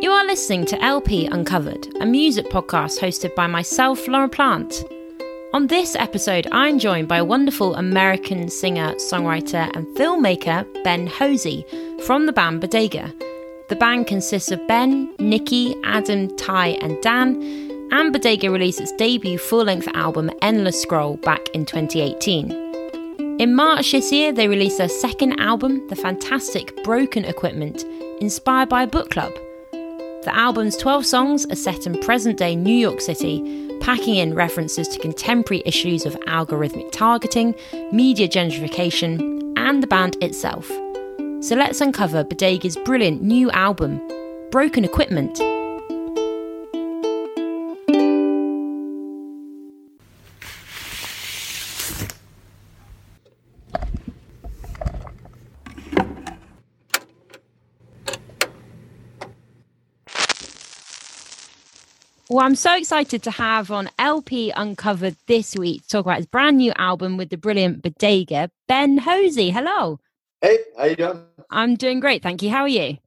You are listening to LP Uncovered, a music podcast hosted by myself, Laura Plant. On this episode, I'm joined by a wonderful American singer, songwriter, and filmmaker, Ben Hozie, from the band Bodega. The band consists of Ben, Nikki, Adam, Ty, and Dan, and Bodega released its debut full length album, Endless Scroll, back in 2018. In March this year, they released their second album, The Fantastic Broken Equipment, inspired by a book club. The album's 12 songs are set in present day New York City, packing in references to contemporary issues of algorithmic targeting, media gentrification, and the band itself. So let's uncover Bodega's brilliant new album, Broken Equipment. Well, I'm so excited to have on LP Uncovered this week to talk about his brand new album with the brilliant Bodega, Ben Hozie. Hello. Hey, how you doing? I'm doing great, thank you. How are you?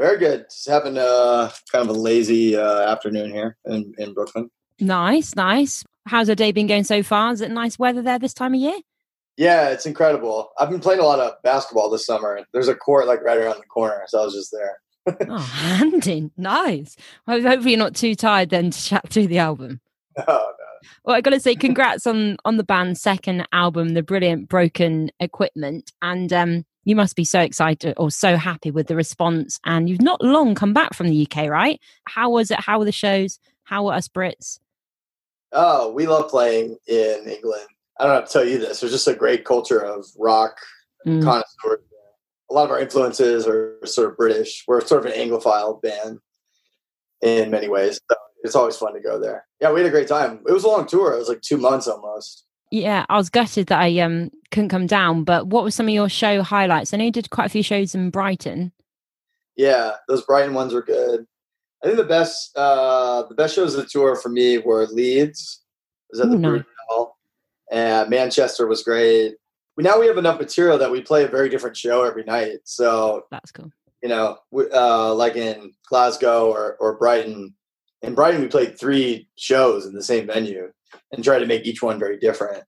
Very good. Just having a kind of a lazy uh, afternoon here in, in Brooklyn. Nice, nice. How's the day been going so far? Is it nice weather there this time of year? Yeah, it's incredible. I've been playing a lot of basketball this summer. There's a court like right around the corner, so I was just there. oh, handy. Nice. Well, hopefully you're not too tired then to chat through the album. No, no. Well, I got to say, congrats on on the band's second album, the brilliant Broken Equipment, and um, you must be so excited or so happy with the response. And you've not long come back from the UK, right? How was it? How were the shows? How were us Brits? Oh, we love playing in England. I don't have to tell you this. There's just a great culture of rock Mm. connoisseurs. A lot of our influences are sort of British. We're sort of an Anglophile band in many ways. So it's always fun to go there. Yeah, we had a great time. It was a long tour. It was like two months almost. Yeah, I was gutted that I um couldn't come down. But what were some of your show highlights? I know you did quite a few shows in Brighton. Yeah, those Brighton ones were good. I think the best uh the best shows of the tour for me were Leeds. It was at the Ooh, nice. Brudenell. And Manchester was great. We now we have enough material that we play a very different show every night. So That's cool. you know, we- uh, like in Glasgow or, or Brighton. In Brighton, we played three shows in the same venue and tried to make each one very different.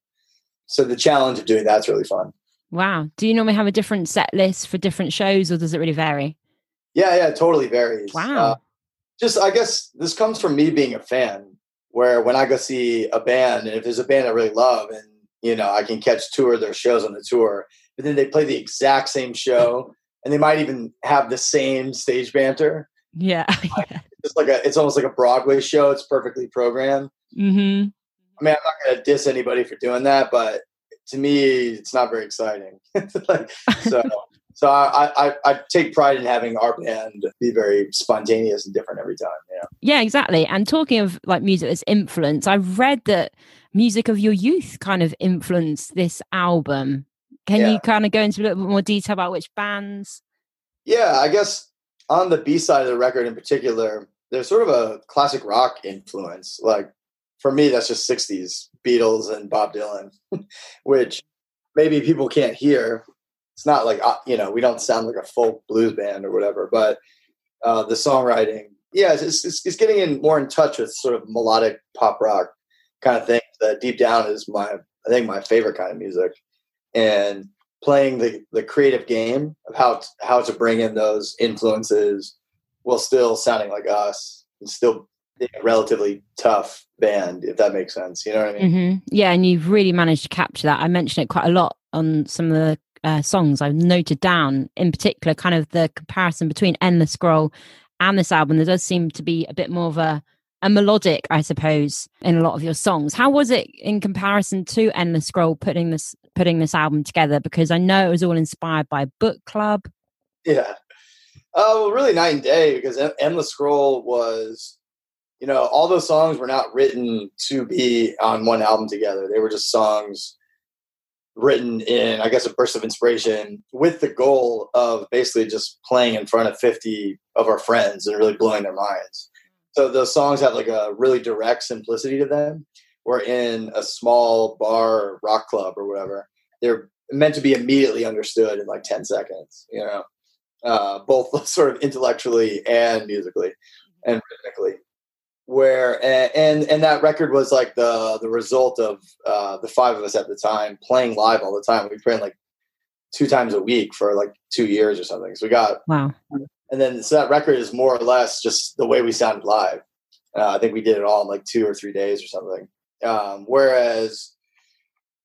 So the challenge of doing that's really fun. Wow. Do you normally have a different set list for different shows, or does it really vary? Yeah, yeah, it totally varies. Wow. Uh, just, I guess this comes from me being a fan, where when I go see a band, and if there's a band I really love, and you know, I can catch two of their shows on the tour, but then they play the exact same show, and they might even have the same stage banter. Yeah. It's like a, it's almost like a Broadway show. It's perfectly programmed. hmm I mean, I'm not going to diss anybody for doing that, but to me, it's not very exciting. like, so, so I, I, I take pride in having our band be very spontaneous and different every time. Yeah. Yeah, exactly. And talking of like music as influence, I've read that music of your youth kind of influenced this album. Can Yeah. you kind of go into a little bit more detail about which bands? Yeah, I guess on the B side of the record in particular, there's sort of a classic rock influence. Like for me, that's just 60s Beatles and Bob Dylan, which maybe people can't hear. It's not like, uh, you know, we don't sound like a folk blues band or whatever, but uh, the songwriting, yeah, it's, it's, it's getting in more in touch with sort of melodic pop rock kind of thing that deep down is my, I think, my favorite kind of music. And playing the the creative game of how how to bring in those influences while still sounding like us and still being a relatively tough band if that makes sense you know what i mean hmm Yeah, and you've really managed to capture that. I mentioned it quite a lot on some of the uh, songs I've noted down, in particular, kind of the comparison between Endless Scroll and this album. There does seem to be a bit more of a a melodic, I suppose, in a lot of your songs. How was it in comparison to Endless Scroll putting this putting this album together? Because I know it was all inspired by book club. yeah oh well really night and day because En- endless scroll was you know all those songs were not written to be on one album together they were just songs written in i guess a burst of inspiration with the goal of basically just playing in front of 50 of our friends and really blowing their minds so the songs have like a really direct simplicity to them We're in a small bar rock club or whatever they're meant to be immediately understood in like 10 seconds you know uh, both sort of intellectually and musically and rhythmically. Where and and that record was like the the result of uh, the five of us at the time playing live all the time. We played like two times a week for like two years or something. So we got wow. And then so that record is more or less just the way we sounded live. Uh, I think we did it all in like two or three days or something. Um, whereas,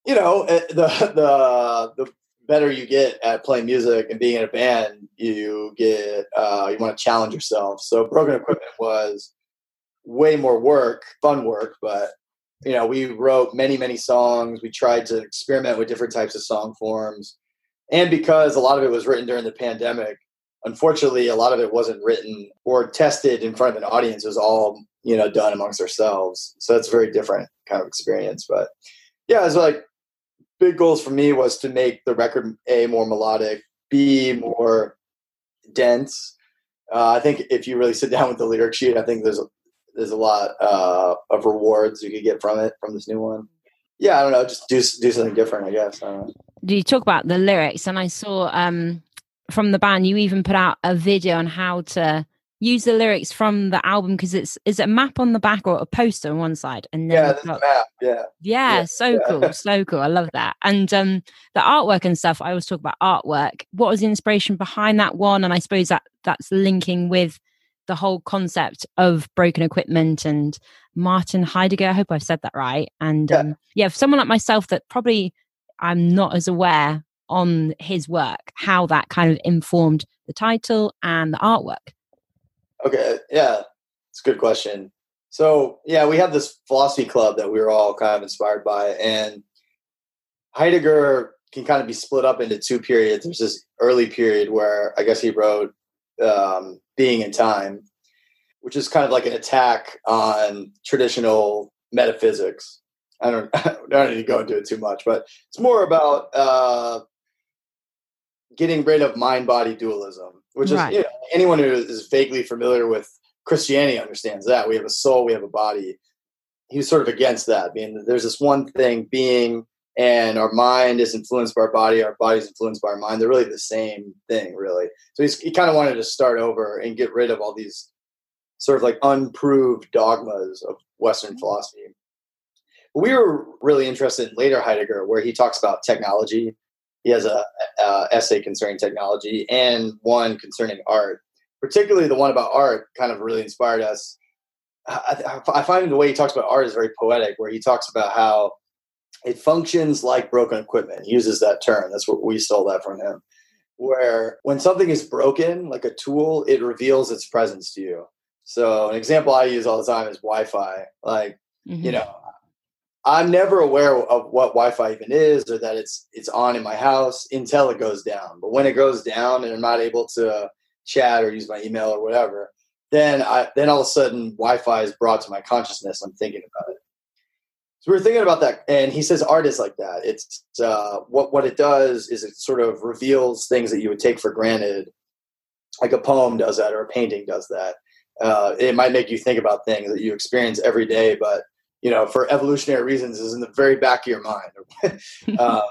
you know, eh, the the the better you get at playing music and being in a band, you get uh, you want to challenge yourself. So broken equipment was way more work, fun work, but you know, we wrote many many songs. We tried to experiment with different types of song forms, and because a lot of it was written during the pandemic, unfortunately, a lot of it wasn't written or tested in front of an audience. It was all you know done amongst ourselves. So it's a very different kind of experience. But yeah, it's like big goals for me was to make the record a more melodic, b more dense. Uh, I think if you really sit down with the lyric sheet, I think there's a, there's a lot uh, of rewards you could get from it from this new one. Yeah, I don't know, just do do something different, I guess. I you talk about the lyrics, and I saw um, from the band you even put out a video on how to use the lyrics from the album because it's is a map on the back or a poster on one side and then yeah, got, map. Yeah. yeah yeah so yeah. cool so cool i love that and um the artwork and stuff i always talk about artwork what was the inspiration behind that one and i suppose that that's linking with the whole concept of broken equipment and martin heidegger i hope i've said that right and yeah. um yeah for someone like myself that probably i'm not as aware on his work how that kind of informed the title and the artwork Okay, yeah, it's a good question. So yeah, we have this philosophy club that we were all kind of inspired by, and Heidegger can kind of be split up into two periods. There's this early period where I guess he wrote um, "Being in Time," which is kind of like an attack on traditional metaphysics. I don't, I don't need to go into it too much, but it's more about uh, getting rid of mind-body dualism which is right. you know, anyone who is vaguely familiar with Christianity understands that we have a soul, we have a body. He was sort of against that. I mean, there's this one thing being, and our mind is influenced by our body, our body is influenced by our mind. They're really the same thing, really. So he kind of wanted to start over and get rid of all these sort of like unproved dogmas of Western mm-hmm. philosophy. We were really interested in later Heidegger, where he talks about technology he has a, a, essay concerning technology and one concerning art. Particularly the one about art kind of really inspired us. I, I find the way he talks about art is very poetic, where he talks about how it functions like broken equipment. He uses that term. That's what we stole that from him. Where when something is broken, like a tool, it reveals its presence to you. So an example I use all the time is Wi-Fi. Like, mm-hmm. you know, I'm never aware of what Wi-Fi even is or that it's it's on in my house until it goes down. But when it goes down and I'm not able to chat or use my email or whatever, then I then all of a sudden Wi-Fi is brought to my consciousness. I'm thinking about it. So we are thinking about that, and he says art is like that. It's uh, what what it does is it sort of reveals things that you would take for granted, like a poem does that or a painting does that. Uh, it might make you think about things that you experience every day, but you know, for evolutionary reasons, is in the very back of your mind. um,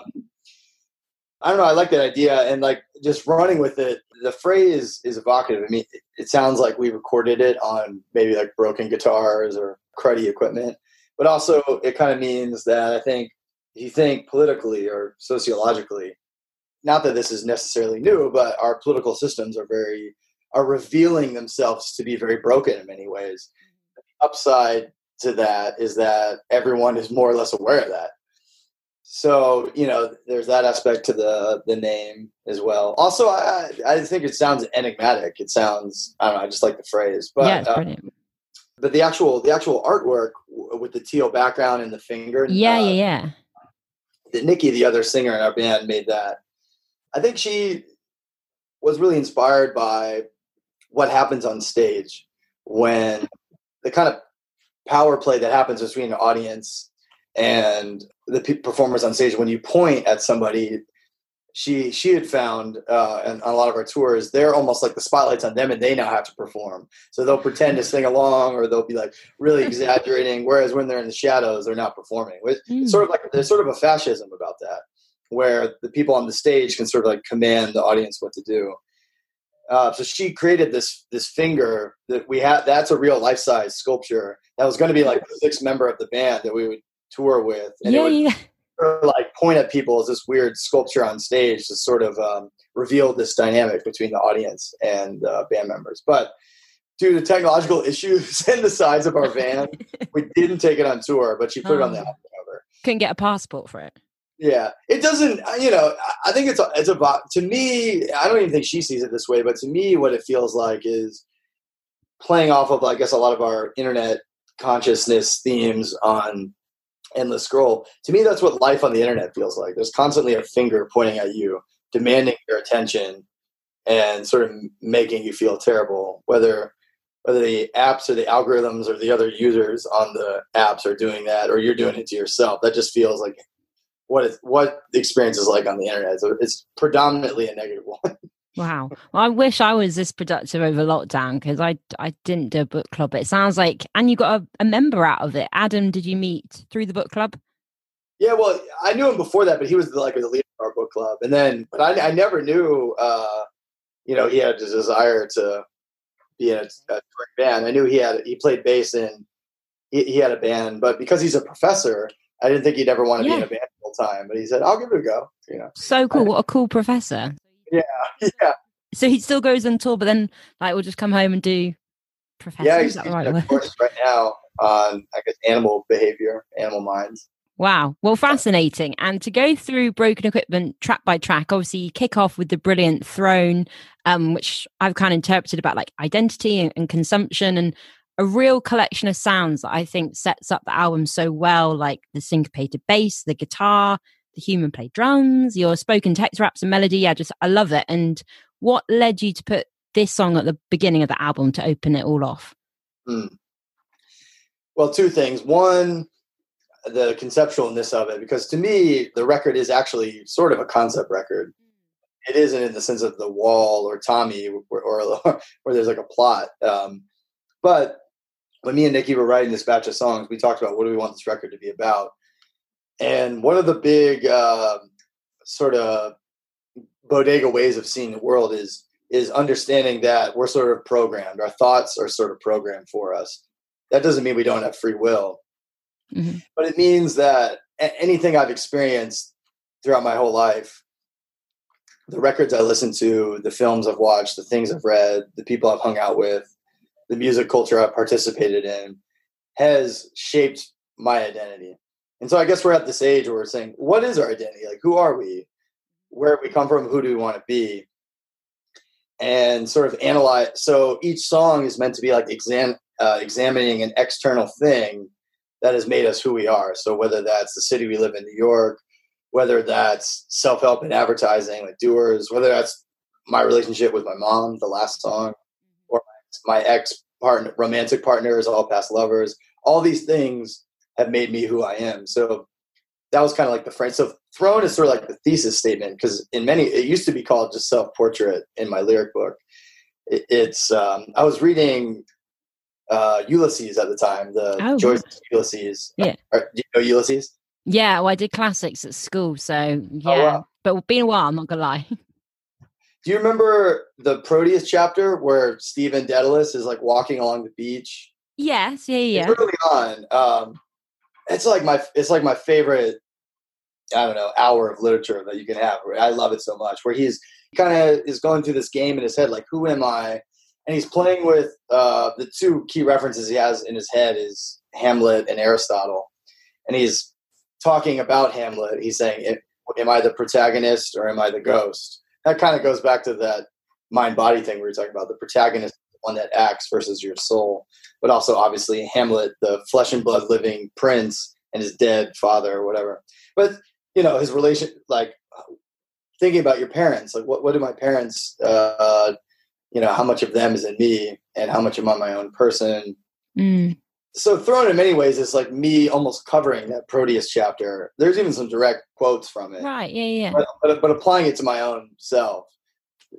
I don't know. I like that idea, and like just running with it. The phrase is evocative. I mean, it, sounds like we recorded it on maybe like broken guitars or cruddy equipment, but also it kind of means that I think if you think politically or sociologically, not that this is necessarily new, but our political systems are very are revealing themselves to be very broken in many ways. The upside to that is that everyone is more or less aware of that. So you know, there's that aspect to the the name as well. Also, I I think it sounds enigmatic. It sounds I don't know. I just like the phrase, but yeah, uh, but the actual the actual artwork with the teal background and the finger. Yeah, uh, yeah, yeah. The, Nikki, the other singer in our band, made that. I think she was really inspired by what happens on stage when the kind of power play that happens between the audience and the performers on stage. When you point at somebody she she had found uh, and on a lot of our tours they're almost like the spotlights on them and they now have to perform. So they'll pretend to sing along or they'll be like really exaggerating whereas when they're in the shadows they're not performing. It's mm. sort of like there's sort of a fascism about that where the people on the stage can sort of like command the audience what to do Uh, so she created this this finger that we had. That's a real life size sculpture that was going to be like the sixth member of the band that we would tour with. And yeah, yeah. like point at people as this weird sculpture on stage to sort of um, reveal this dynamic between the audience and uh, band members. But due to technological issues and the size of our van, we didn't take it on tour. But she put oh. it on the oh. album cover. Couldn't get a passport for it. Yeah, it doesn't. Uh, you know, I think it's it's about to me. I don't even think she sees it this way, but to me, what it feels like is playing off of, I guess, a lot of our internet consciousness themes on endless scroll. To me, that's what life on the internet feels like. There's constantly a finger pointing at you, demanding your attention, and sort of making you feel terrible. Whether whether the apps or the algorithms or the other users on the apps are doing that, or you're doing it to yourself, that just feels like what it, what the experience is like on the internet. So it's predominantly a negative one. Wow. Well, I wish I was this productive over lockdown because I I didn't do a book club. It sounds like, and you got a, a, member out of it. Adam, did you meet through the book club? Yeah, well, I knew him before that, but he was the, like the leader of our book club, and then, but I, I never knew, uh, you know, he had a desire to be in a, a band. I knew he had he played bass and he, he, had a band, but because he's a professor, I didn't think he'd ever want to yeah. be in a band full time. But he said, "I'll give it a go." You know, so cool. I, what a cool professor. Yeah, yeah. So he still goes on tour, but then like we'll just come home and do professor. Yeah, he's, he's right, course right now on I guess animal behavior, animal minds. Wow. Well, fascinating. And to go through Broken Equipment track by track, obviously you kick off with the brilliant Thrown, um, which I've kind of interpreted about like identity and, and, consumption and a real collection of sounds that I think sets up the album so well, like the syncopated bass, the guitar, the human play drums, your spoken text raps and melody. Yeah, just I love it. And what led you to put this song at the beginning of the album to open it all off? Mm. Well, two things. One, the conceptualness of it, because to me, the record is actually sort of a concept record. It isn't in the sense of the wall or Tommy, or, or where there's like a plot. Um, but when me and Nikki were writing this batch of songs, we talked about what do we want this record to be about. And one of the big uh, sort of bodega ways of seeing the world is is understanding that we're sort of programmed. Our thoughts are sort of programmed for us. That doesn't mean we don't have free will, mm-hmm. but it means that anything I've experienced throughout my whole life, the records I listen to, the films I've watched, the things I've read, the people I've hung out with, the music culture I've participated in, has shaped my identity. And so I guess we're at this age where we're saying, what is our identity? Like, who are we? Where we come from? Who do we want to be? And sort of analyze. So each song is meant to be like exam, uh, examining an external thing that has made us who we are. So whether that's the city we live in, New York, whether that's self help and advertising, like Doers, whether that's my relationship with my mom, the last song, my ex partner, romantic partners, all past lovers, all these things have made me who I am. So that was kind of like the frame. So Thrown is sort of like the thesis statement because in many, it used to be called just self portrait in my lyric book. It, it's, um, I was reading uh, Ulysses at the time, the oh, Joyce Ulysses. Yeah. do you know Ulysses? Yeah, well, I did classics at school. So yeah, oh, wow. but it's been a while, I'm not to lie. Do you remember the Proteus chapter where Stephen Dedalus is like walking along the beach? Yes, yeah, yeah. It's early on. Um, it's like my it's like my favorite I don't know hour of literature that you can have. I love it so much. Where he's kind of is going through this game in his head, like who am I? And he's playing with uh, the two key references he has in his head is Hamlet and Aristotle, and he's talking about Hamlet. He's saying, "Am I the protagonist or am I the ghost?" That kind of goes back to that mind body thing we were talking about. The protagonist one that acts versus your soul. But also, obviously, Hamlet, the flesh and blood living prince, and his dead father or whatever. But you know, his relation, like thinking about your parents, like what what do my parents, uh, you know, how much of them is in me, and how much am I my own person. Mm. So thrown in many ways is like me almost covering that Proteus chapter. There's even some direct quotes from it. Right. Yeah. Yeah. But, but, but applying it to my own self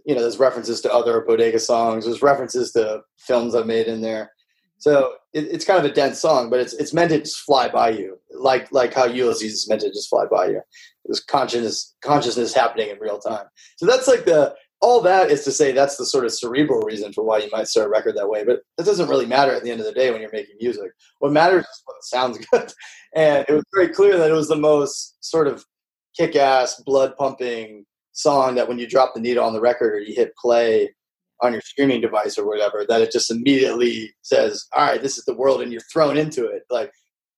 you know, there's references to other bodega songs. There's references to films I've made in there. So it, it's kind of a dense song, but it's it's meant to just fly by you, like like how Ulysses is meant to just fly by you. There's consciousness consciousness happening in real time. So that's like the all that is to say that's the sort of cerebral reason for why you might start a record that way. But that doesn't really matter at the end of the day when you're making music. What matters is what sounds good. And it was very clear that it was the most sort of kick ass, blood pumping song that when you drop the needle on the record or you hit play on your streaming device or whatever, that it just immediately says, All right, this is the world and you're thrown into it. Like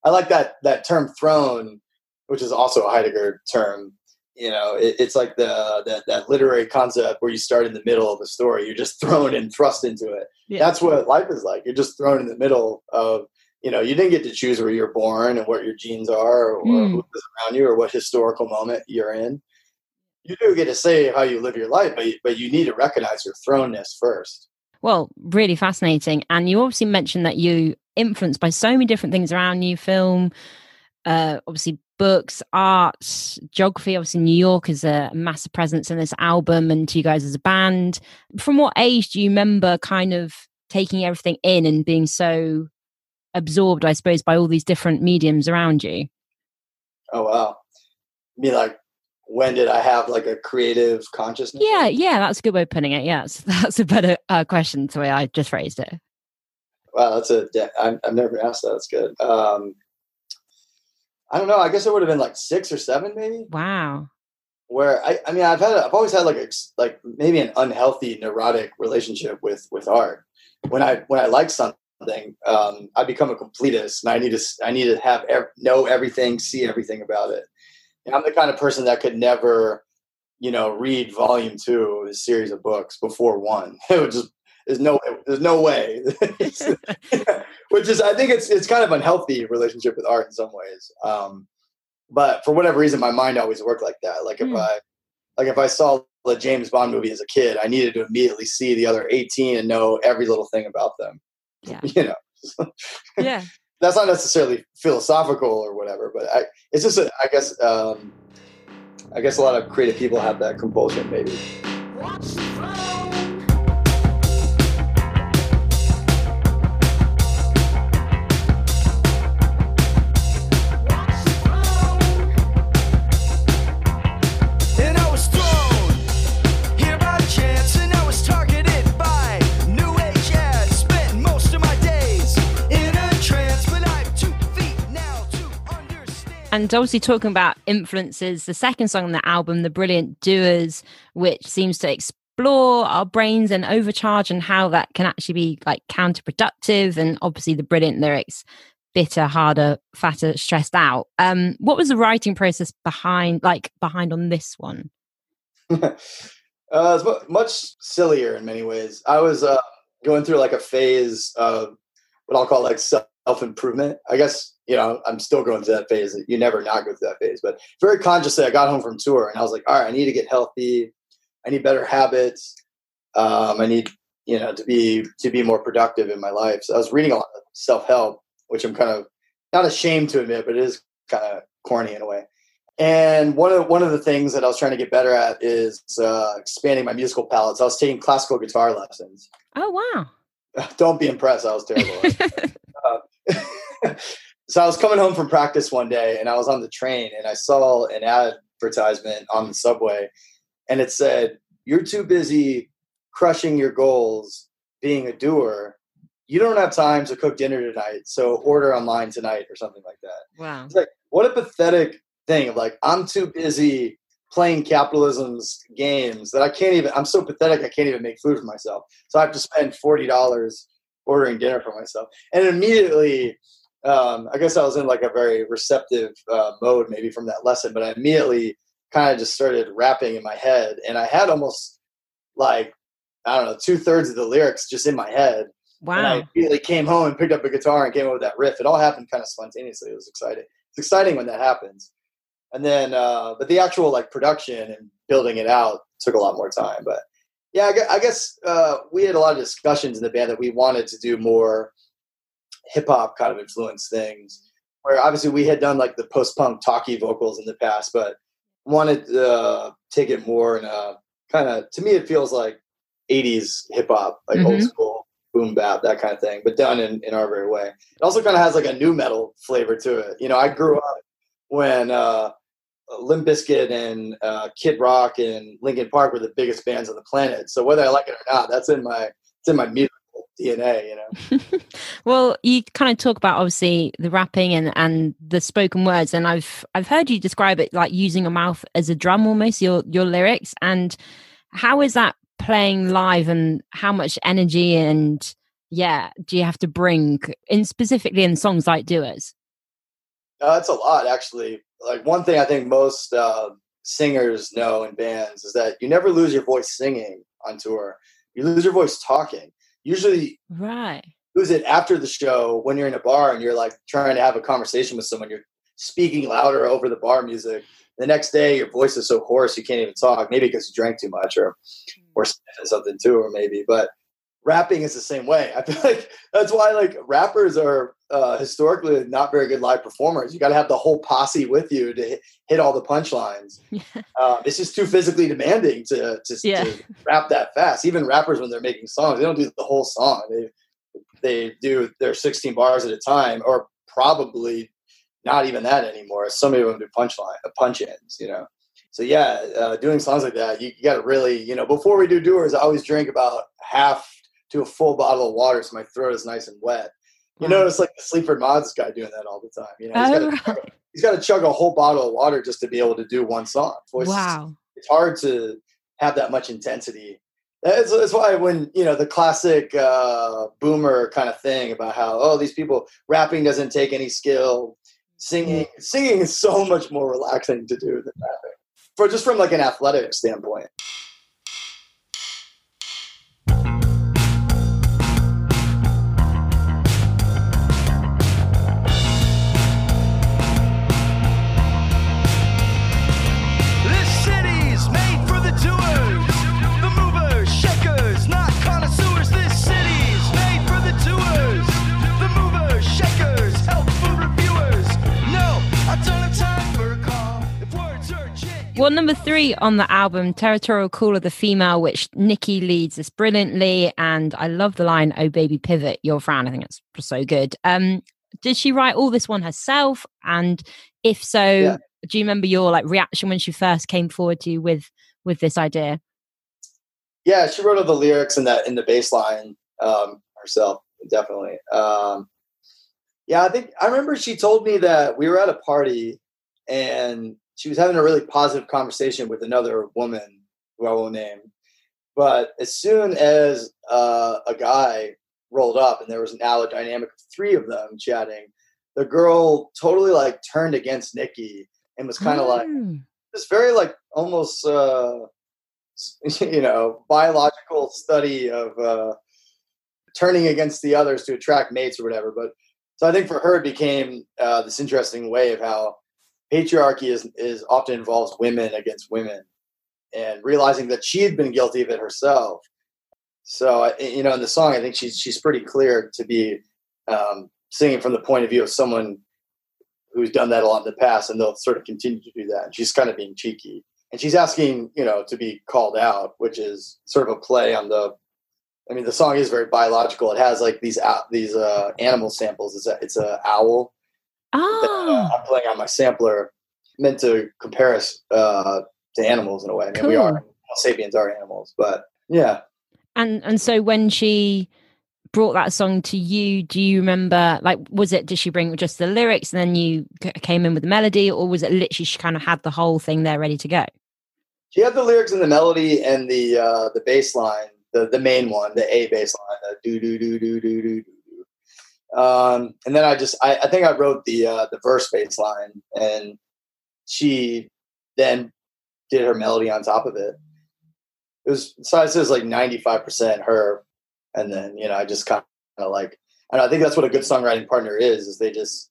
I like that that term thrown, which is also a Heidegger term you know it, it's like the that, that literary concept where you start in the middle of a story you're just thrown and thrust into it. Yeah. that's what life is like. You're just thrown in the middle of you know you didn't get to choose where you're born and what your genes are or, mm. who's around you or what historical moment you're in. You do get to say how you live your life but, but you need to recognize your thrownness first. Well really fascinating. And you obviously mentioned that you influenced by so many different things around you film uh, obviously books, art, geography. Obviously, New York is a massive presence in this album, and to you guys as a band. From what age do you remember kind of taking everything in and being so absorbed, I suppose, by all these different mediums around you? Oh wow! I mean, like, when did I have like a creative consciousness? Yeah, yeah, that's a good way of putting it. Yes, that's a better uh, question the way I just phrased it. Wow, that's a. I've, I've never been asked that. That's good. Um, I don't know. I guess it would have been like six or seven, maybe. Wow. Where I, I mean, I've had, I've always had like, a, like maybe an unhealthy, neurotic relationship with with art. When I when I like something, um, I become a completist, and I need to, I need to have ev- know everything, see everything about it. And I'm the kind of person that could never, you know, read volume two of a series of books before one. It would just there's no there's no way. Which is i think it's it's kind of unhealthy relationship with art in some ways. Um, but for whatever reason my mind always worked like that. Like if mm. i like if i saw the james bond movie as a kid i needed to immediately see the other 18 and know every little thing about them. Yeah. You know? Yeah. That's not necessarily philosophical or whatever but i it's just a, I guess um i guess a lot of creative people have that compulsion maybe And obviously, talking about influences, the second song on the album, The Brilliant Doers, which seems to explore our brains and overcharge and how that can actually be like counterproductive. And obviously, the brilliant lyrics bitter, harder, fatter, stressed out. Um, what was the writing process behind, like, behind on this one? uh, it's much sillier in many ways. I was uh, going through like a phase of what I'll call like self improvement. I guess you know, I'm still going through that phase. You never not go through that phase, but very consciously, I got home from tour and I was like, all right, I need to get healthy. I need better habits. Um, I need, you know, to be to be more productive in my life. So I was reading a lot of self help, which I'm kind of not ashamed to admit, but it is kind of corny in a way. And one of one of the things that I was trying to get better at is uh, expanding my musical palette. So I was taking classical guitar lessons. Oh wow! Don't be impressed. I was terrible. uh, so I was coming home from practice one day and I was on the train and I saw an advertisement on the subway and it said, You're too busy crushing your goals, being a doer. You don't have time to cook dinner tonight, so order online tonight or something like that. Wow. It's like, what a pathetic thing like, I'm too busy playing capitalism's games that I can't even, I'm so pathetic, I can't even make food for myself. So I have to spend $40 ordering dinner for myself. And immediately, um, I guess I was in like a very receptive uh, mode maybe from that lesson, but I immediately kind of just started rapping in my head, and I had almost like I don't know two thirds of the lyrics just in my head. Wow! And I immediately came home and picked up a guitar and came up with that riff. It all happened kind of spontaneously. It was exciting. It's exciting when that happens. And then, uh, but the actual like production and building it out took a lot more time. But yeah, I guess uh, we had a lot of discussions in the band that we wanted to do more hip hop kind of influenced things. Where obviously we had done like the post punk talky vocals in the past, but wanted to uh, take it more and kind of to me it feels like 80s hip hop, like mm-hmm. old school boom bap, that kind of thing, but done in, in our very way. It also kind of has like a nu metal flavor to it. You know, I grew up when uh, Limp Bizkit and uh, Kid Rock and Linkin Park were the biggest bands on the planet. So whether I like it or not, that's in my it's in my musical DNA, you know. well, you kind of talk about obviously the rapping and and the spoken words, and I've I've heard you describe it like using a mouth as a drum almost your your lyrics. And how is that playing live, and how much energy and yeah do you have to bring in specifically in songs like Doers? Uh, that's a lot, actually. Like one thing I think most uh, singers know in bands is that you never lose your voice singing on tour. You lose your voice talking. Usually, right. Lose it after the show when you're in a bar and you're like trying to have a conversation with someone. You're speaking louder over the bar music. The next day, your voice is so hoarse you can't even talk. Maybe because you drank too much or hmm. or something too, or maybe. But rapping is the same way. I feel like that's why like rappers are uh, historically not very good live performers. You got to have the whole posse with you to hit, hit all the punchlines. uh, it's just too physically demanding to to, yeah. to, rap that fast. Even rappers when they're making songs, they don't do the whole song. They they do their 16 bars at a time, or probably not even that anymore. Some of them do punchline, uh, punch ins. You know. So yeah, uh, doing songs like that, you, you got to really, you know, before we do doers, I always drink about half to a full bottle of water so my throat is nice and wet. You wow. notice like the Sleaford Mods guy doing that all the time. You know, he's oh, got, right. to chug a whole bottle of water just to be able to do one song. Voice wow. It's hard to have that much intensity. That's, that's why when, you know, the classic uh, boomer kind of thing about how, oh, these people, rapping doesn't take any skill. Singing, singing is so much more relaxing to do than rapping. For just from like an athletic standpoint. Well, number three on the album, Territorial Call of the Female, which Nikki leads this brilliantly. And I love the line, Oh, baby, pivot, your frown. I think it's so good. Um, did she write all this one herself? And if so, yeah. do you remember your like reaction when she first came forward to you with with this idea? Yeah, she wrote all the lyrics in that in the bass line um, herself, definitely. Um, yeah, I think I remember she told me that we were at a party and she was having a really positive conversation with another woman who I will name. But as soon as uh, a guy rolled up and there was now a dynamic of three of them chatting, the girl totally like turned against Nikki and was kind of mm. like this very like almost uh, you know biological study of uh, turning against the others to attract mates or whatever. But so I think for her it became uh, this interesting way of how patriarchy is, is often involves women against women and realizing that she had been guilty of it herself. So, you know, in the song, I think she's, she's pretty clear to be um, singing from the point of view of someone who's done that a lot in the past and they'll sort of continue to do that. And she's kind of being cheeky and she's asking, you know, to be called out, which is sort of a play on the, I mean, the song is very biological. It has like these, these uh, animal samples. It's a, it's a owl Oh. I'm playing on my sampler, meant to compare us uh, to animals in a way. I mean, cool. we are sapiens are animals, but yeah. And and so when she brought that song to you, do you remember? Like, was it? Did she bring just the lyrics and then you came in with the melody, or was it literally she kind of had the whole thing there ready to go? She had the lyrics and the melody and the uh, the bass line, the the main one, the A bass line, the do do do do do do um, and then I just, I, I think I wrote the uh, the verse bass line, and she then did her melody on top of it. It was so I says like ninety five percent her, and then you know I just kind of like, and I think that's what a good songwriting partner is. Is they just,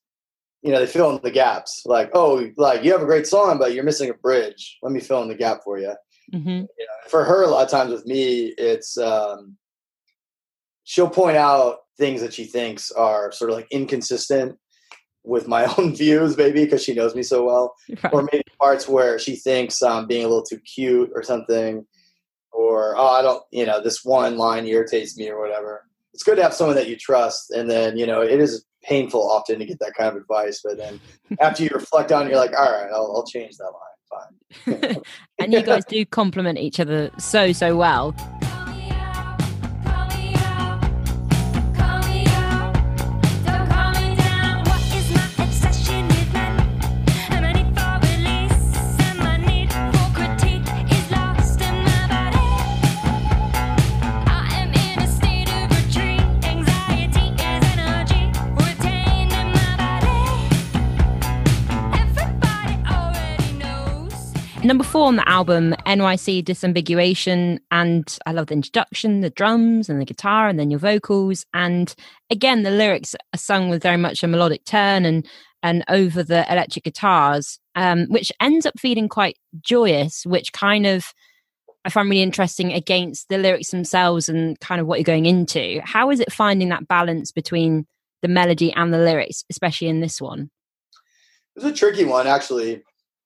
you know, they fill in the gaps. Like, oh, like you have a great song, but you're missing a bridge. Let me fill in the gap for you. Mm-hmm. you know, for her, a lot of times with me, it's um, she'll point out things that she thinks are sort of like inconsistent with my own views, maybe because she knows me so well, right. or maybe parts where she thinks I'm being a little too cute or something, or oh, I don't, you know, this one line irritates me or whatever. It's good to have someone that you trust, and then you know, it is painful often to get that kind of advice. But then after you reflect on, it, you're like, all right, I'll, I'll change that line. Fine. and you guys do complement each other so so well. Number four on the album, NYC Disambiguation. And I love the introduction, the drums and the guitar, and then your vocals. And again, the lyrics are sung with very much a melodic turn and and over the electric guitars, um, which ends up feeling quite joyous, which kind of I find really interesting against the lyrics themselves and kind of what you're going into. How is it finding that balance between the melody and the lyrics, especially in this one? It's a tricky one, actually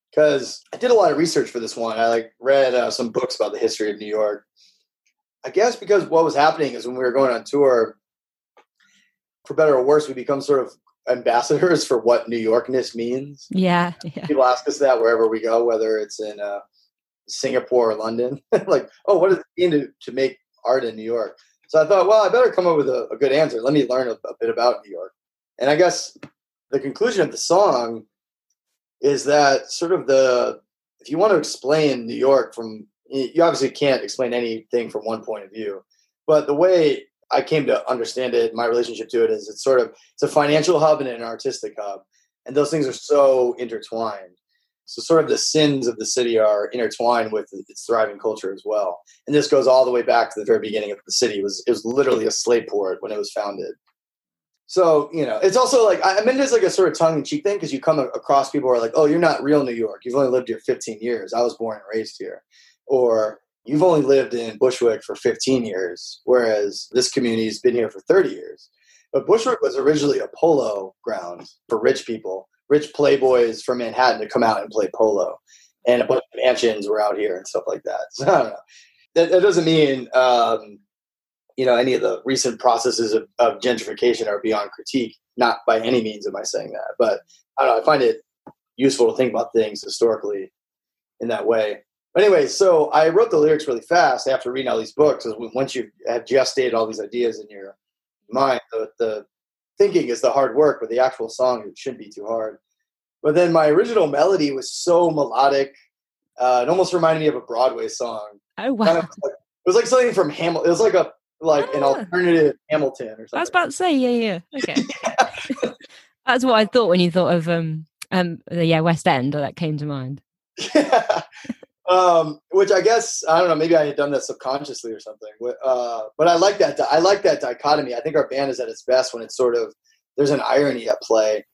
because I did a lot of research for this one. I like read uh, some books about the history of New York. I guess because what was happening is when we were going on tour, for better or worse, we become sort of ambassadors for what New Yorkness means. Yeah, yeah. People ask us that wherever we go, whether it's in uh, Singapore or London. like, oh, what does it mean to, to make art in New York? So I thought, well, I better come up with a, a good answer. Let me learn a, a bit about New York. And I guess the conclusion of the song is that sort of the if you want to explain New York from you obviously can't explain anything from one point of view, but the way I came to understand it, my relationship to it is it's sort of it's a financial hub and an artistic hub, and those things are so intertwined. So sort of the sins of the city are intertwined with its thriving culture as well. And this goes all the way back to the very beginning of the city. It was it was literally a slave port when it was founded. So you know, it's also like I mean, it's like a sort of tongue in cheek thing because you come across people who are like, "Oh, you're not real New York. You've only lived here 15 years. I was born and raised here," or "You've only lived in Bushwick for 15 years, whereas this community's been here for 30 years." But Bushwick was originally a polo ground for rich people, rich playboys from Manhattan to come out and play polo, and a bunch of mansions were out here and stuff like that. So I don't know. That, that doesn't mean um, you know any of the recent processes of, of, gentrification are beyond critique. Not by any means am I saying that, but I don't know. I find it useful to think about things historically in that way. But anyway, so I wrote the lyrics really fast after reading all these books. Once you have gestated all these ideas in your mind, the, the thinking is the hard work, but the actual song it shouldn't be too hard. But then my original melody was so melodic. Uh, it almost reminded me of a Broadway song. Oh wow! Kind of like, it was like something from Hamilton. It was like a like ah. an alternative Hamilton or something. I was about to say, yeah, yeah. Okay. That's what I thought when you thought of um um yeah, West End, or that came to mind. Yeah. um, which I guess I don't know. Maybe I had done that subconsciously or something. Uh, but I like that. I like that dichotomy. I think our band is at its best when it's sort of there's an irony at play.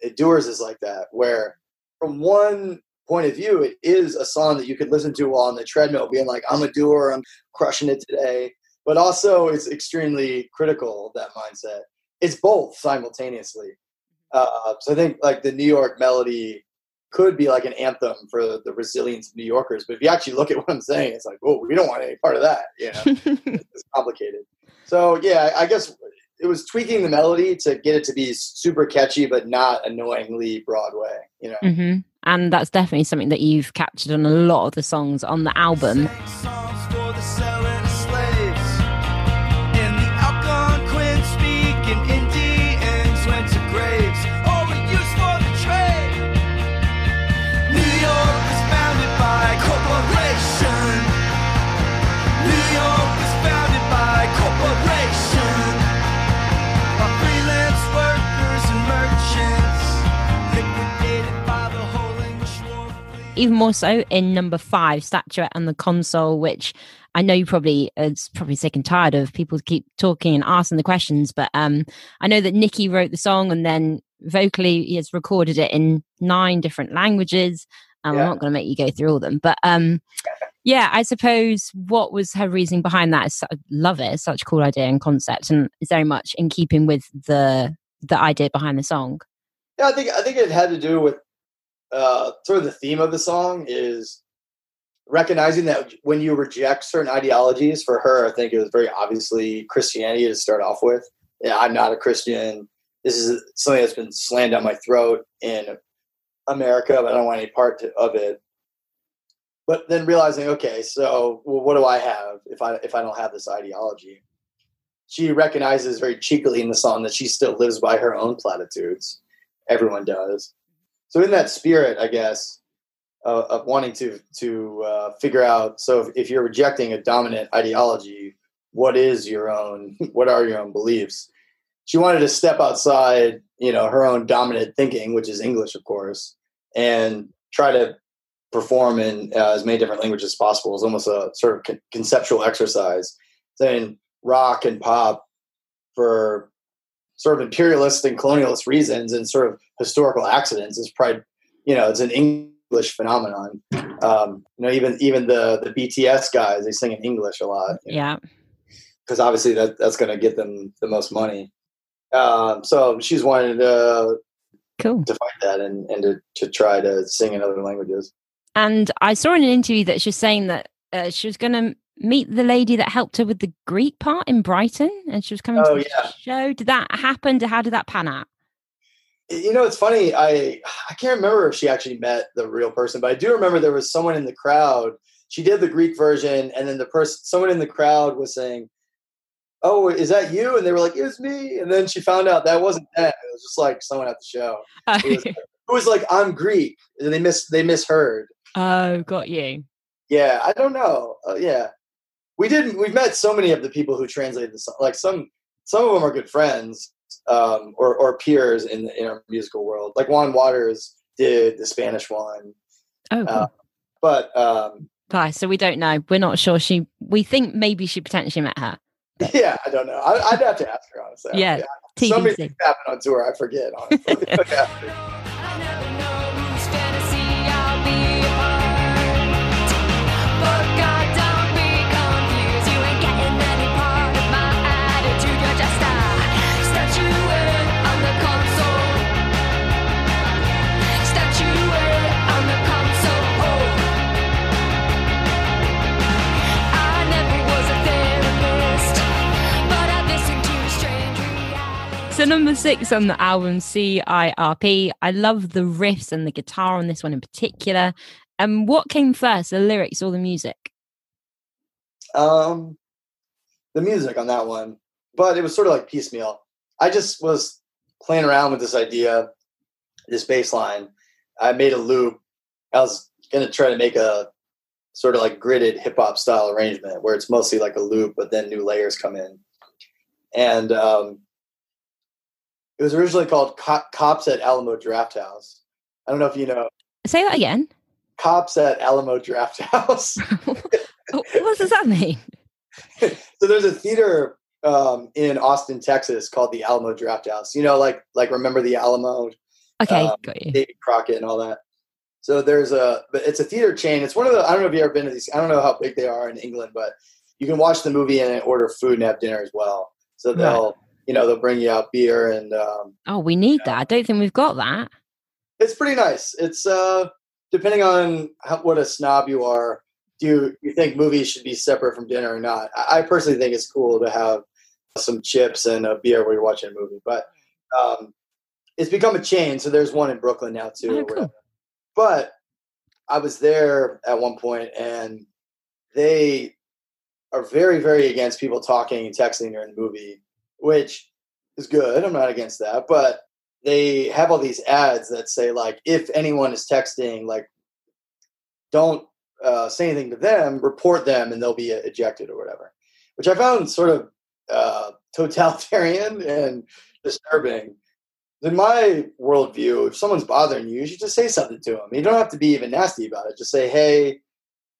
It, Doers is like that, where from one point of view, it is a song that you could listen to while on the treadmill, being like, "I'm a doer. I'm crushing it today." But also it's extremely critical that mindset. It's both simultaneously. Uh, so I think like the New York melody could be like an anthem for the resilience of New Yorkers. But if you actually look at what I'm saying, it's like, oh, we don't want any part of that. You know, it's complicated. So yeah, I guess it was tweaking the melody to get it to be super catchy, but not annoyingly Broadway. You know, mm-hmm. and that's definitely something that you've captured on a lot of the songs on the album. Even more so in number five, Statuette and the Console, which I know you probably it's probably sick and tired of people keep talking and asking the questions, but um, I know that Nikki wrote the song and then vocally he has recorded it in nine different languages. Um, yeah. I'm not going to make you go through all of them, but um, yeah, I suppose what was her reasoning behind that? Is, I love it. It's such a cool idea and concept, and it's very much in keeping with the the idea behind the song. Yeah, I think I think it had to do with uh, sort of the theme of the song is recognizing that when you reject certain ideologies, for her, I think it was very obviously Christianity to start off with. Yeah, I'm not a Christian. this is something that's been slammed down my throat in America, but I don't want any part to, of it. But then realizing, okay, so well, what do I have if I if I don't have this ideology? She recognizes very cheekily in the song that she still lives by her own platitudes. Everyone does. So in that spirit, I guess, uh, of wanting to to uh, figure out. So if, if you're rejecting a dominant ideology, what is your own? What are your own beliefs? She wanted to step outside, you know, her own dominant thinking, which is English, of course, and try to perform in uh, as many different languages as possible. It's almost a sort of con- conceptual exercise. Saying rock and pop for sort of imperialist and colonialist reasons and sort of historical accidents is probably, you know, it's an English phenomenon. Um, you know, even even the the BTS guys they sing in English a lot. Yeah, because obviously that that's going to get them the most money. Um, so she's wanted to cool to fight that and and to to try to sing in other languages. And I saw in an interview that she's saying that uh, she was going to meet the lady that helped her with the Greek part in Brighton, and she was coming Oh, to the yeah. show. Did that happen? How did that pan out? You know, it's funny. I I can't remember if she actually met the real person, but I do remember there was someone in the crowd. She did the Greek version, and then the person, someone in the crowd, was saying, "Oh, is that you?" And they were like, "It's me." And then she found out that wasn't that. It was just like someone at the show who was, who was like, "I'm Greek," and they mis they misheard. oh, got you. Yeah, I don't know. Uh, yeah, we didn't. We've met so many of the people who translated the song. Like some, some of them are good friends um, or or peers in the, in our musical world. Like Juan Wauters did the Spanish one, Oh, cool. Uh, but um, Guy, so we don't know. We're not sure. She, we think maybe she potentially met her. yeah, I don't know. I, I'd have to ask her honestly. Yeah, somebody TBC. happened on tour. I forget. Honestly. So number six on the album CIRP. I love the riffs and the guitar on this one in particular. And what came first, the lyrics or the music? um, the music on that one, but it was sort of like piecemeal. I just was playing around with this idea, this bass line. I made a loop. I was gonna try to make a sort of like gridded hip hop style arrangement where it's mostly like a loop, but then new layers come in. And um, it was originally called Co- Cops at Alamo Drafthouse. I don't know if you know Say that again. Cops at Alamo Draft House. what does that mean? so there's a theater um, in Austin, Texas, called the Alamo Drafthouse. You know, like like remember the Alamo, Okay, Um, got you. Davy Crockett, and all that. So there's a, but it's a theater chain. It's one of the. I don't know if you've ever been to these. I don't know how big they are in England, but you can watch the movie and order food and have dinner as well. So they'll Right. You know, they'll bring you out beer and um, Oh, we need that. I don't think we've got that. it's pretty nice. It's uh, depending on how, what a snob you are. Do you, you think movies should be separate from dinner or not? I, I personally think it's cool to have some chips and a beer while you're watching a movie, but um, it's become a chain. So there's one in Brooklyn now too. Oh, cool. But I was there at one point, and they are very, very against people talking and texting during the movie, which is good. I'm not against that, but they have all these ads that say like, if anyone is texting, like, don't uh, say anything to them, report them, and they'll be ejected or whatever. Which I found sort of uh, totalitarian and disturbing. In my worldview, if someone's bothering you, you should just say something to them. You don't have to be even nasty about it. Just say, "Hey,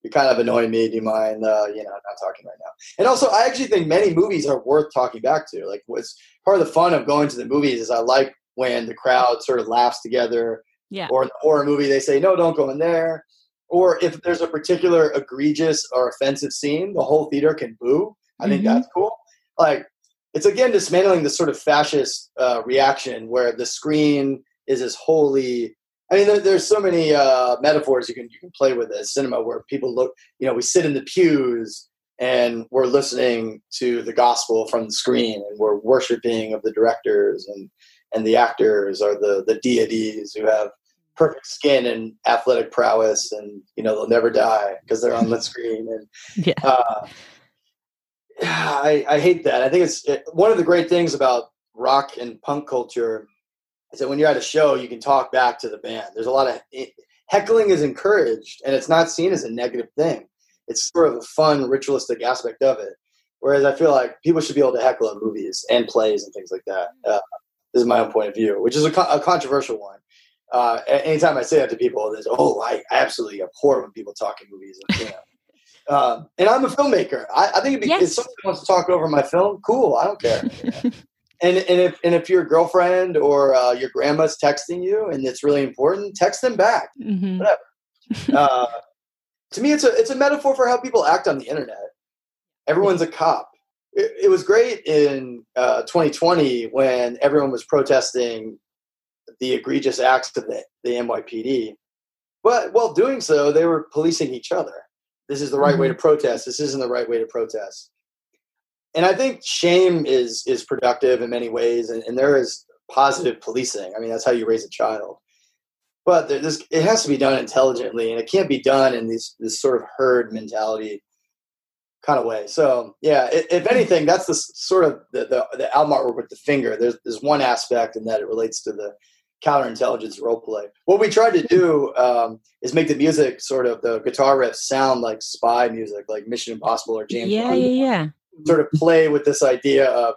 you're kind of annoying me. Do you mind? Uh, you know, not talking right now." And also, I actually think many movies are worth talking back to. Like, what's part of the fun of going to the movies is I like when the crowd sort of laughs together. Yeah. Or in the horror movie, they say, "No, don't go in there." Or if there's a particular egregious or offensive scene, the whole theater can boo. I think Mhm. that's cool. Like, it's again dismantling the sort of fascist uh, reaction where the screen is as holy. I mean, there, there's so many uh, metaphors you can you can play with as cinema where people look. You know, we sit in the pews and we're listening to the gospel from the screen and we're worshiping of the directors and and the actors are the the deities who have perfect skin and athletic prowess and you know they'll never die because they're on the screen and Yeah. uh, I, I hate that. I think it's it, one of the great things about rock and punk culture is that when you're at a show, you can talk back to the band. There's a lot of it, heckling is encouraged, and it's not seen as a negative thing. It's sort of a fun, ritualistic aspect of it. Whereas I feel like people should be able to heckle at movies and plays and things like that. Uh, this is my own point of view, which is a, a controversial one. Uh, anytime I say that to people, there's oh, I absolutely abhor when people talk in movies. And, you know. Um, and I'm a filmmaker. I, I think it'd be, if somebody wants to talk over my film, cool. I don't care. and and if and if your girlfriend or uh, your grandma's texting you and it's really important, text them back. Mhm. Uh, to me, it's a it's a metaphor for how people act on the internet. Everyone's a cop. It, it was great in uh, 2020 when everyone was protesting the egregious acts of the, the NYPD, but while doing so, they were policing each other. This is the right way to protest. This isn't the right way to protest. And I think shame is is productive in many ways, and, and there is positive policing. I mean, that's how you raise a child. But there- this it has to be done intelligently, and it can't be done in this this sort of herd mentality kind of way. So yeah, if anything, that's the sort of the the, the album artwork with the finger. There's there's one aspect in that it relates to the counterintelligence role play. What we tried to do um, is make the music sort of the guitar riffs sound like spy music, like Mission Impossible or James Yeah, Bond. yeah, yeah. Sort of play with this idea of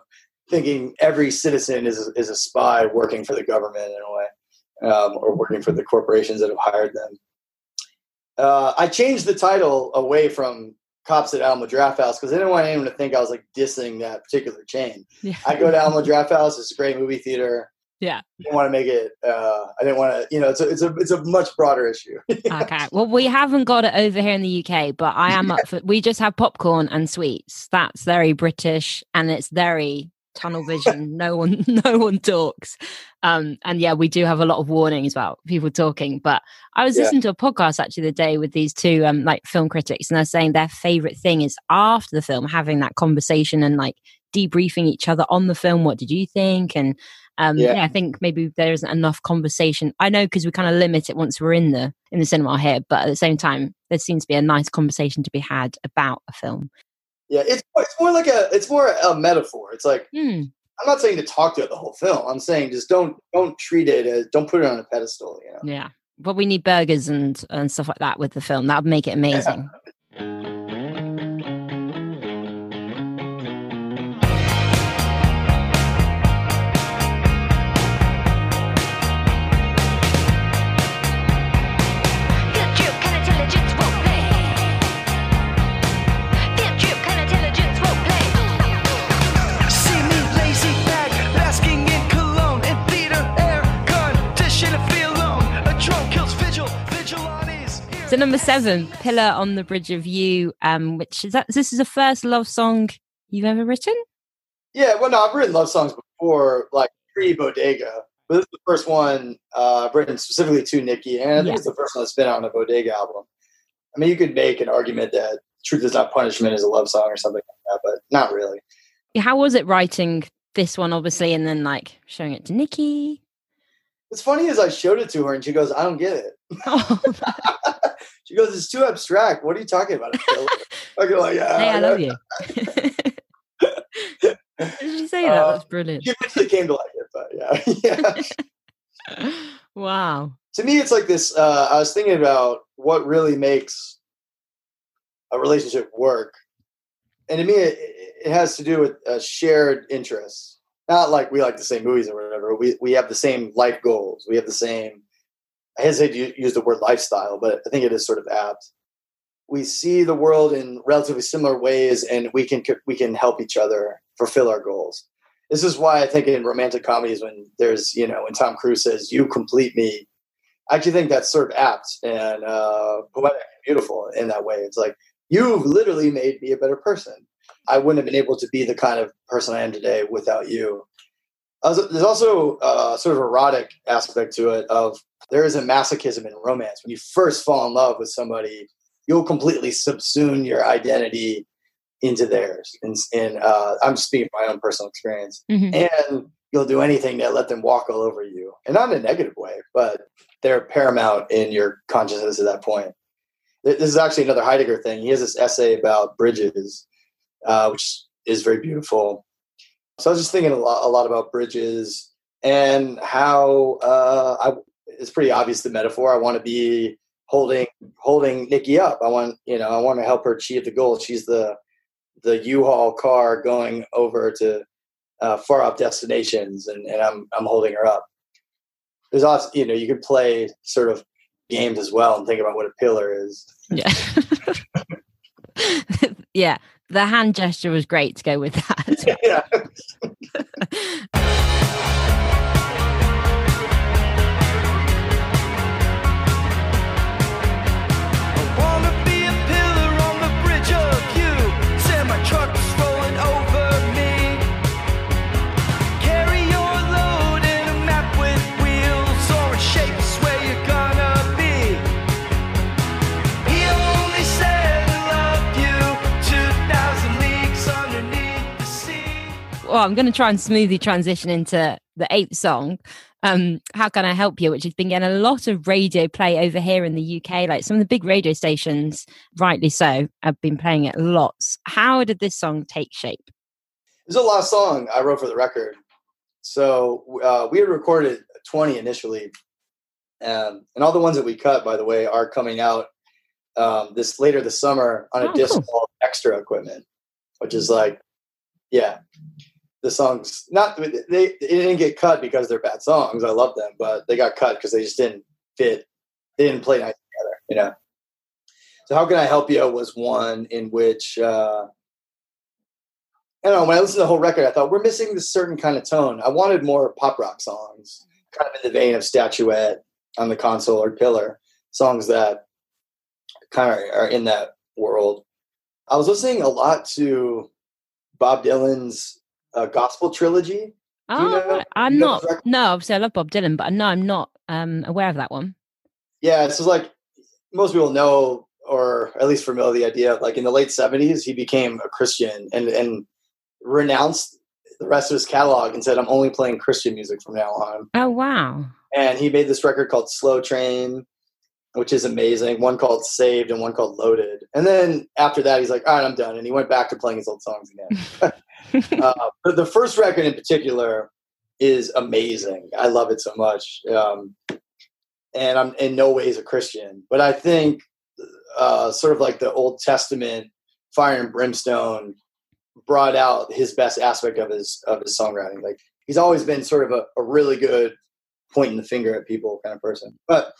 thinking every citizen is a, is a spy working for the government in a way, um, or working for the corporations that have hired them. Uh, I changed the title away from Cops at Alamo Drafthouse because I didn't want anyone to think I was like dissing that particular chain. Yeah. I go to Alamo Drafthouse; it's a great movie theater. Yeah. I didn't want to make it. Uh, I didn't want to. You know, it's a it's a it's a much broader issue. okay. Well, we haven't got it over here in the UK, but I am up for. We just have popcorn and sweets. That's very British, and it's very tunnel vision. no one, no one talks. Um, and yeah, we do have a lot of warnings about people talking. But I was Yeah. listening to a podcast actually the day with these two um like film critics, and they're saying their favorite thing is after the film having that conversation and like debriefing each other on the film. What did you think? And um, Yeah. yeah. I think maybe there isn't enough conversation. I know because we kind of limit it once we're in the in the cinema here, but at the same time, there seems to be a nice conversation to be had about a film. yeah, it's it's more like a it's more a metaphor. It's like Hmm. I'm not saying to talk to it the whole film. I'm saying just don't don't treat it as don't put it on a pedestal. You know. Yeah, but we need burgers and and stuff like that with the film. That would make it amazing. Number seven, "Pillar on the Bridge of You," um, which is that this is the first love song you've ever written. Yeah, well, no, I've written love songs before, like pre Bodega, but this is the first one uh, I've written specifically to Nikki, and I think Yeah. it's the first one that's been on a Bodega album. I mean, you could make an argument that "Truth Is Not Punishment" is a love song or something like that, but not really. How was it writing this one, obviously, and then like showing it to Nikki? What's funny is I showed it to her, and she goes, "I don't get it." Oh, She goes, "It's too abstract. What are you talking about?" I go like, "Yeah." hey, I love you. Did she say that? Uh, That's brilliant. She eventually came to like it, but yeah, yeah. wow. to me it's like this uh, i was thinking about what really makes a relationship work and to me it, it has to do with uh, shared interests not like we like the same movies or whatever we, we have the same life goals we have the same i hesitate to use the word lifestyle but i think it is sort of apt we see the world in relatively similar ways and we can we can help each other fulfill our goals this is why i think in romantic comedies when there's you know when tom cruise says you complete me I actually think that's sort of apt and uh, poetic beautiful in that way. It's like you've literally made me a better person. I wouldn't have been able to be the kind of person I am today without you. There's also a sort of erotic aspect to it. Of there is a masochism in romance. When you first fall in love with somebody, you'll completely subsume your identity into theirs. And, and uh, I'm speaking from my own personal experience. Mhm. And you'll do anything to let them walk all over you, and not in a negative way, but they're paramount in your consciousness at that point. This is actually another Heidegger thing. He has this essay about bridges, uh, which is very beautiful. So I was just thinking a lot, a lot about bridges and how uh, I, it's pretty obvious the metaphor. I want to be holding holding Nikki up. I want you know I want to help her achieve the goal. She's the the U-Haul car going over to uh, far off destinations, and, and I'm I'm holding her up. There's also you know you could play sort of games as well and think about what a pillar is. Yeah. yeah. The hand gesture was great to go with that. yeah. well, I'm going to try and smoothly transition into the eighth song. Um, How can I help you? Which has been getting a lot of radio play over here in the UK. Like some of the big radio stations, rightly so, have been playing it lots. How did this song take shape? This is the last song I wrote for the record. So uh, we had recorded 20 initially, um, and all the ones that we cut, by the way, are coming out um, this later this summer on a Oh, disc cool. called Extra Equipment, which is like, yeah, the songs not they, they didn't get cut because they're bad songs. I love them, but they got cut because they just didn't fit. They didn't play nice together, you know. So how can I help you was one in which. Uh, I don't know. When I listened to the whole record, I thought we're missing this certain kind of tone. I wanted more pop rock songs, kind of in the vein of Statuette on the console or Pillar, songs that kind of are in that world. I was listening a lot to Bob Dylan's uh, gospel trilogy. Oh, you know- I'm you know not. No, obviously I love Bob Dylan, but no, I'm not um, aware of that one. Yeah, is like most people know, or at least familiar with the idea. of, Like in the late '70s, he became a Christian and and renounced the rest of his catalog and said, "I'm only playing Christian music from now on." Oh wow. and he made this record called Slow Train, which is amazing. One called Saved and one called Loaded. And then after that, he's like, "All right, I'm done," and he went back to playing his old songs again. uh, but the first record in particular is amazing. I love it so much, um, and I'm in no ways a Christian, but I think uh, sort of like the Old Testament fire and brimstone brought out his best aspect of his of his songwriting. Like he's always been sort of a, a really good pointing the finger at people kind of person. But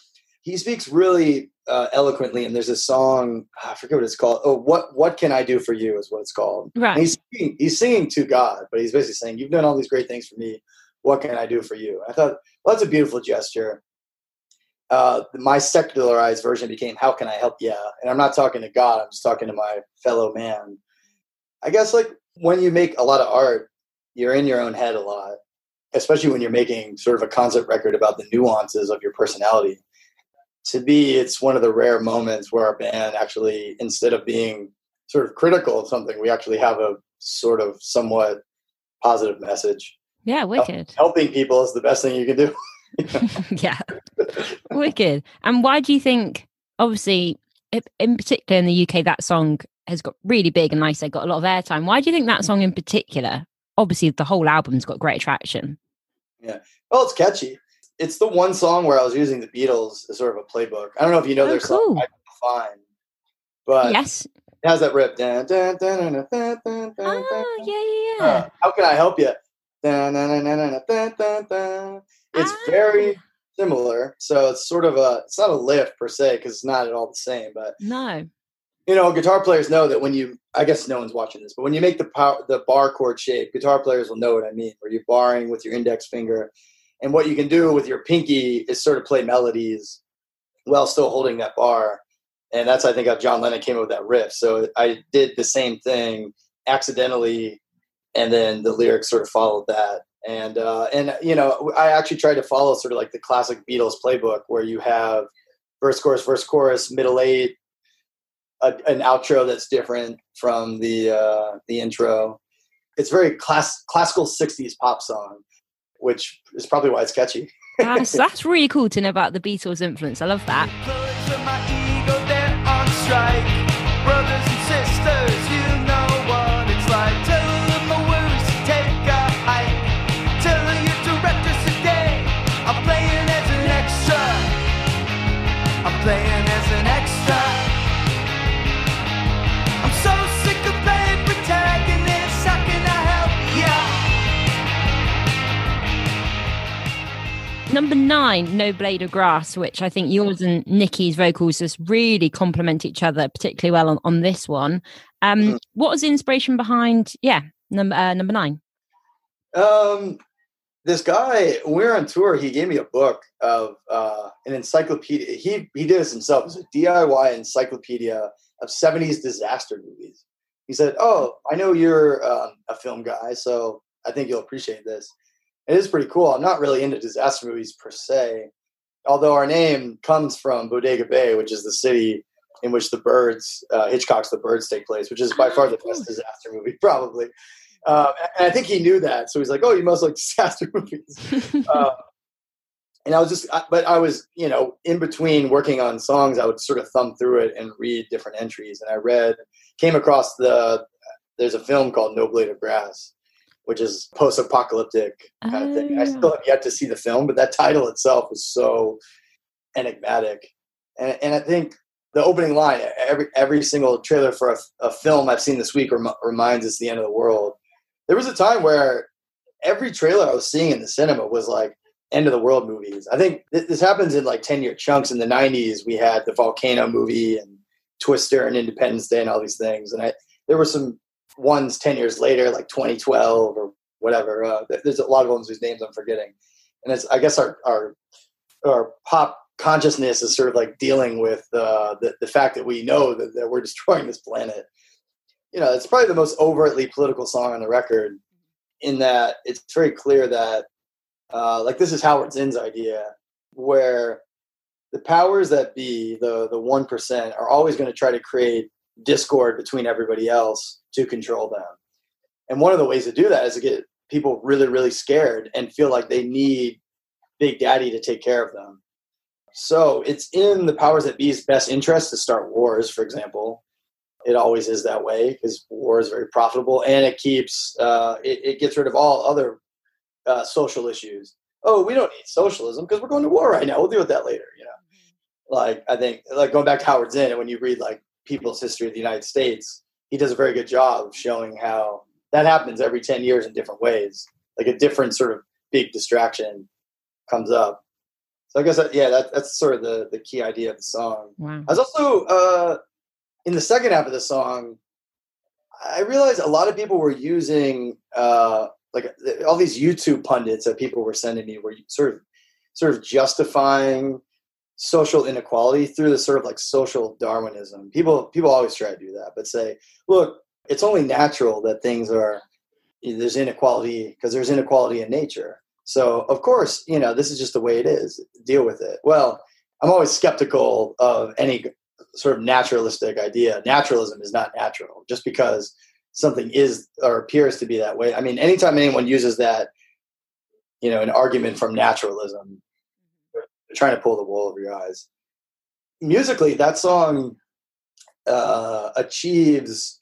he speaks really uh, eloquently, and there's a song I forget what it's called. Oh, what what can I do for you is what it's called. And he's singing, he's singing to God, but he's basically saying, "You've done all these great things for me. What can I do for you?" I thought, well, that's a beautiful gesture. Uh, my secularized version became, "How can I help yeah And I'm not talking to God; I'm just talking to my fellow man. I guess like when you make a lot of art, you're in your own head a lot, especially when you're making sort of a concept record about the nuances of your personality. To me, it's one of the rare moments where our band actually, instead of being sort of critical of something, we actually have a sort of somewhat positive message. Yeah, wicked. Helping people is the best thing you can do. yeah, wicked. And why do you think? Obviously, in particular in the UK, that song has got really big and like I said, got a lot of airtime. Why do you think that song in particular? Obviously, the whole album's got great traction. Yeah. Well, it's catchy. It's the one song where I was using the Beatles as sort of a playbook. I don't know if you know Oh, their cool. song, Fine, but yes. it has that. Dun, dun, dun, dun, Oh, yeah, yeah, Uh, how can I help you? It's Ah. very similar. So it's sort of a, it's not a lift per se because it's not at all the same. But, No. you know, guitar players know that when you, I guess no one's watching this, but when you make the power, the bar chord shape, guitar players will know what I mean, where you're barring with your index finger. And what you can do with your pinky is sort of play melodies while still holding that bar. And that's, I think, how John Lennon came up with that riff. So I did the same thing accidentally, and then the lyrics sort of followed that. And uh, and you know, I actually tried to follow sort of like the classic Beatles playbook, where you have verse, chorus, verse, chorus, middle eight, a, an outro that's different from the uh, the intro. It's very class classical '60s pop song, which is probably why it's catchy. That's, that's really cool to know about the Beatles' influence. I love that. Number nine, No Blade of Grass, which I think yours and Nikki's vocals just really complement each other particularly well on, on this one. Um, Mhm. What was the inspiration behind, yeah, number uh, number nine? Um, this guy, when we were on tour, he gave me a book of uh, an encyclopedia. He he did this himself. It's a DIY encyclopedia of '70s disaster movies. He said, "Oh, I know you're um, a film guy, so I think you'll appreciate this." It is pretty cool. I'm not really into disaster movies per se, although our name comes from Bodega Bay, which is the city in which the birds, uh, Hitchcock's The Birds, take place, which is by far the best disaster movie, probably. Um, and I think he knew that, so he's like, "Oh, you must like disaster movies." um, and I was just, but I was, you know, in between working on songs, I would sort of thumb through it and read different entries. And I read, came across the, there's a film called No Blade of Grass, which is post-apocalyptic kind of thing. I Oh. still have yet to see the film, but that title itself is so enigmatic. And, and I think the opening line, every every single trailer for a, a film I've seen this week rem- reminds us the end of the world. There was a time where every trailer I was seeing in the cinema was like end of the world movies. I think th- this happens in like 10 year chunks. In the 90s, we had the Volcano movie and Twister and Independence Day and all these things. And I, there were some ones 10 years later, like 2012 or whatever. Uh, there's a lot of ones whose names I'm forgetting. And it's, I guess our, our, our pop consciousness is sort of like dealing with uh, the, the fact that we know that, that we're destroying this planet. You know, it's probably the most overtly political song on the record in that it's very clear that uh, like this is Howard Zinn's idea, where the powers that be, the the one percent, are always going to try to create discord between everybody else to control them. And one of the ways to do that is to get people really, really scared and feel like they need Big Daddy to take care of them. So it's in the powers that be's best interest to start wars, for example. It always is that way because war is very profitable and it keeps uh, it, it gets rid of all other uh, social issues. Oh, we don't need socialism because we're going to war right now. We'll deal with that later. You know, like I think like going back to Howard Zinn, and when you read like People's History of the United States, he does a very good job of showing how that happens every ten years in different ways. Like a different sort of big distraction comes up. So I guess that, yeah, that, that's sort of the the key idea of the song. Wow. I was also uh, in the second half of the song. I realized a lot of people were using uh, like all these YouTube pundits that people were sending me were sort of sort of justifying social inequality through the sort of like social Darwinism. People people always try to do that, but say, look, it's only natural that things are there's inequality because there's inequality in nature. So of course, you know, this is just the way it is. Deal with it. Well, I'm always skeptical of any sort of naturalistic idea. Naturalism is not natural just because something is or appears to be that way. I mean, anytime anyone uses that, you know, an argument from naturalism, trying to pull the wool over your eyes. Musically, that song uh, achieves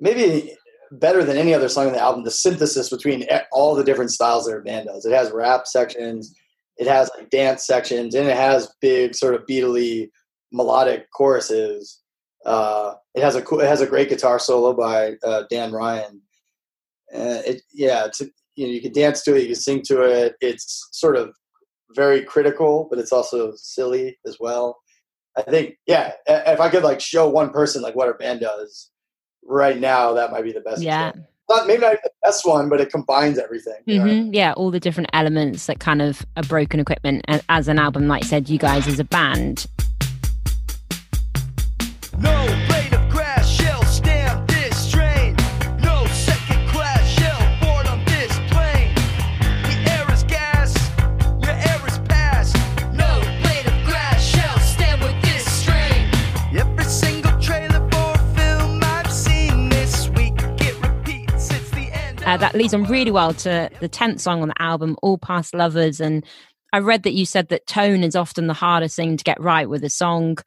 maybe better than any other song on the album the synthesis between all the different styles that our band does. It has rap sections, it has like dance sections, and it has big sort of beatly melodic choruses. Uh, it has a cool, it has a great guitar solo by uh, Dan Ryan. Uh, it yeah, it's, you know you can dance to it, you can sing to it. It's sort of very critical, but it's also silly as well. I think yeah, if I could like show one person like what our band does right now, that might be the best. Yeah. example. Not maybe not the best one, but it combines everything. you know? Mm-hmm, yeah, all the different elements that kind of a broken equipment and as an album, like you said, you guys as a band. No that leads on really well to the 10th song on the album, All Past Lovers. And I read that you said that tone is often the hardest thing to get right with a song.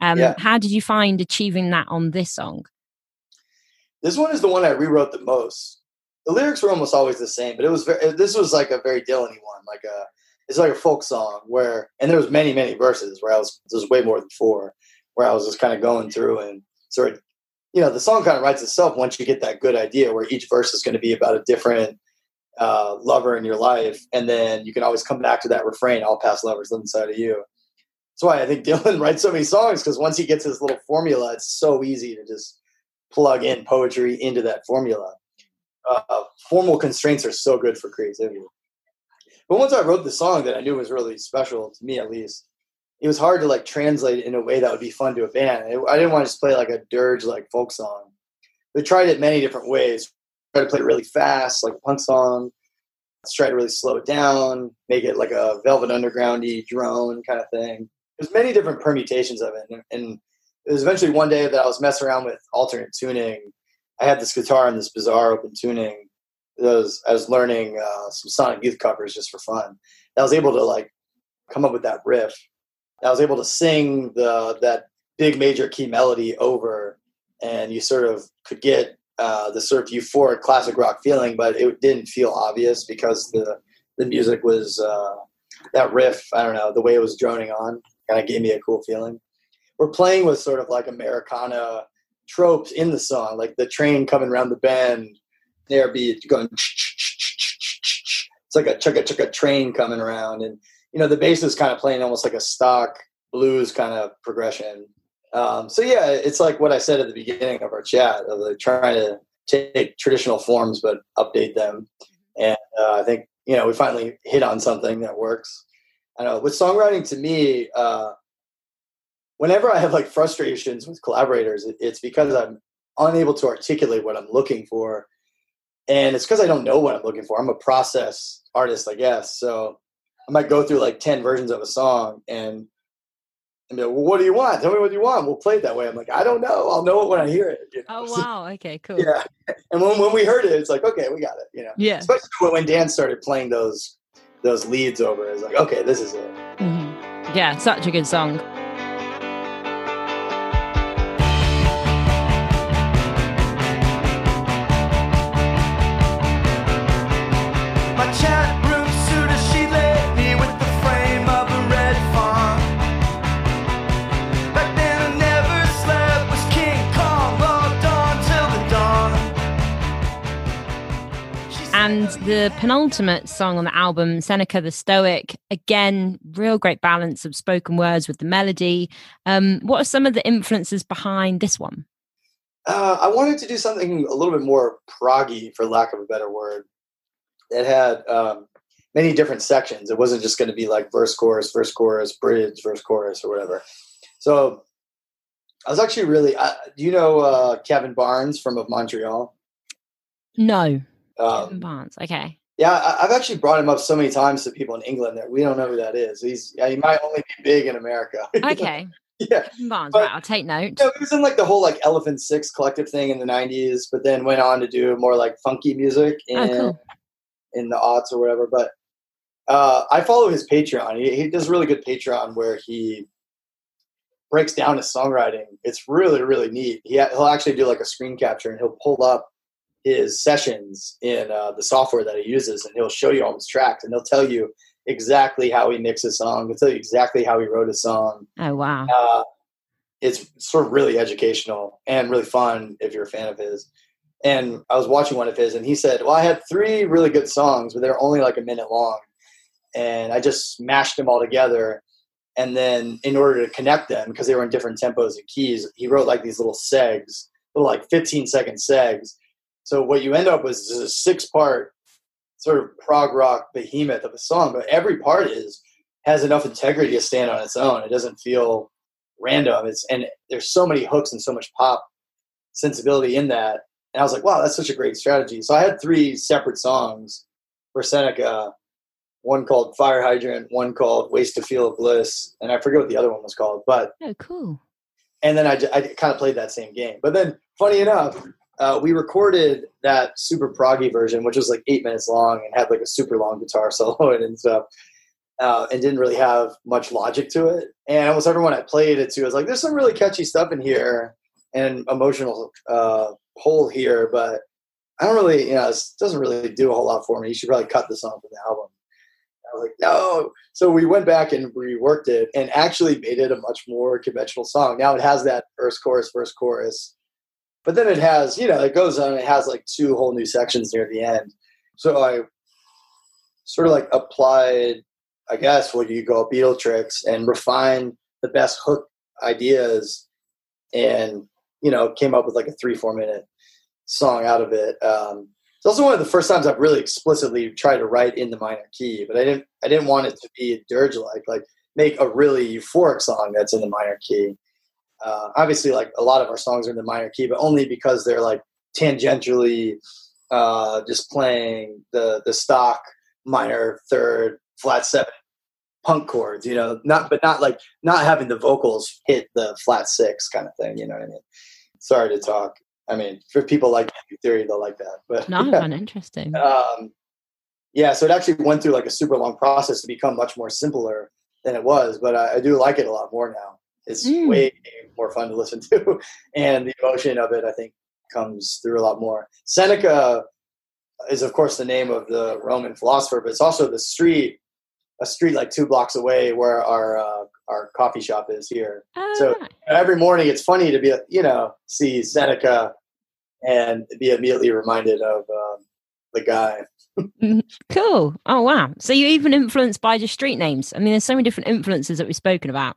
Um, Yeah. How did you find achieving that on this song? This one is the one I rewrote the most. The lyrics were almost always the same, but it was very. This was like a very Dylan one, like a. It's like a folk song where, and there was many, many verses where I was. There's way more than four, where I was just kind of going through and sort of, you know, the song kind of writes itself once you get that good idea where each verse is going to be about a different uh, lover in your life, and then you can always come back to that refrain: "All past lovers live inside of you." That's why I think Dylan writes so many songs because once he gets his little formula, it's so easy to just plug in poetry into that formula. Uh, formal constraints are so good for creativity. But once I wrote the song that I knew was really special to me, at least, it was hard to like translate it in a way that would be fun to a band. I didn't want to just play like a dirge like folk song. They tried it many different ways. Try to play it really fast, like a punk song. Let's try to really slow it down, make it like a Velvet Undergroundy drone kind of thing. There's many different permutations of it, and, and it was eventually one day that I was messing around with alternate tuning. I had this guitar in this bizarre open tuning. Was, I was learning uh, some Sonic Youth covers just for fun. I was able to like come up with that riff. I was able to sing the that big major key melody over, and you sort of could get uh, the sort of euphoric classic rock feeling, but it didn't feel obvious because the the music was uh, that riff. I don't know the way it was droning on kind of gave me a cool feeling. We're playing with sort of like Americana tropes in the song, like the train coming around the bend, there be going. It's like a chugga chugga train coming around, and you know the bass is kind of playing almost like a stock blues kind of progression. Um, so yeah, it's like what I said at the beginning of our chat of like trying to take traditional forms but update them, and uh, I think you know we finally hit on something that works. I know with songwriting to me, uh, whenever I have like frustrations with collaborators, it's because I'm unable to articulate what I'm looking for, and it's because I don't know what I'm looking for. I'm a process artist, I guess. So I might go through like ten versions of a song and. And be like, well, what do you want? Tell me what you want. We'll play it that way. I'm like, I don't know. I'll know it when I hear it. you know? Oh, wow. Okay, cool. yeah. And when, when we heard it, it's like, okay, we got it. You know, Yeah. especially when- when Dan started playing those those leads over, it's like, okay, this is it. Mhm. Yeah, such a good song. And the penultimate song on the album, Seneca the Stoic, again, real great balance of spoken words with the melody. Um, what are some of the influences behind this one? Uh, I wanted to do something a little bit more proggy, for lack of a better word. It had um, many different sections. It wasn't just going to be like verse, chorus, verse, chorus, bridge, verse, chorus, or whatever. So I was actually really. Uh, do you know uh, Kevin Barnes from of Montreal? No. Um, Barnes. Okay. yeah, I, I've actually brought him up so many times to people in England that we don't know who that is. He's yeah, he might only be big in America. Okay. yeah, Kevin Barnes. But- I'll take note. No, he was in like the whole like Elephant Six collective thing in the '90s, but then went on to do more like funky music in Oh, cool. in the aughts or whatever. But uh, I follow his Patreon. He, he does really good Patreon where he breaks down his songwriting. It's really really neat. He he'll actually do like a screen capture and he'll pull up his sessions in uh, the software that he uses, and he'll show you all his tracks, and he'll tell you exactly how he mixed a song. He'll tell you exactly how he wrote a song Oh, wow. uh, it's sort of really educational and really fun if you're a fan of his. And I was watching one of his, and he said, "Well, I had three really good songs, but they're only like a minute long, and I just mashed them all together. And then, in order to connect them, because they were in different tempos and keys, he wrote like these little segs, little like 15 second segs. So what you end up with is a six part sort of prog rock behemoth of a song, but every part is has enough integrity to stand on its own. It doesn't feel random. It's and there's so many hooks and so much pop sensibility in that. And I was like, wow, that's such a great strategy. So I had three separate songs for Seneca. One called Fire Hydrant, one called Waste to Feel of Bliss, and I forget what the other one was called. But Oh, cool. and then I, I kind of played that same game. But then, funny enough, uh, we recorded that super proggy version, which was like eight minutes long and had like a super long guitar solo in and stuff, uh, and didn't really have much logic to it. And almost everyone I played it to was like, "There's some really catchy stuff in here and emotional uh, hole here, but I don't really, you know, it doesn't really do a whole lot for me. You should probably cut this off from the album." I was like, "No." So we went back and reworked it and actually made it a much more conventional song. Now it has that first chorus, first chorus but then it has you know it goes on it has like two whole new sections near the end. So i sort of like applied i guess what you call Beatle tricks and refined the best hook ideas and you know came up with like a three four minute song out of it. Um, it's also one of the first times i've really explicitly tried to write in the minor key but i didn't i didn't want it to be dirge like like make a really euphoric song that's in the minor key uh, obviously like a lot of our songs are in the minor key but only because they're like tangentially uh, just playing the the stock minor third flat seven punk chords you know not but not like not having the vocals hit the flat six kind of thing you know what i mean sorry to talk i mean for people like theory they'll like that but No, I yeah. find interesting. um, yeah, so it actually went through like a super long process to become much more simpler than it was, but I, I do like it a lot more now. It's Mm. way more fun to listen to, and the emotion of it, I think, comes through a lot more. Seneca is, of course, the name of the Roman philosopher, but it's also the street, a street like two blocks away where our uh, our coffee shop is here. Oh, so- Every morning, it's funny to be, you know, see Seneca and be immediately reminded of um, the guy. Cool. Oh wow. So you're even influenced by just street names. I mean, there's so many different influences that we've spoken about.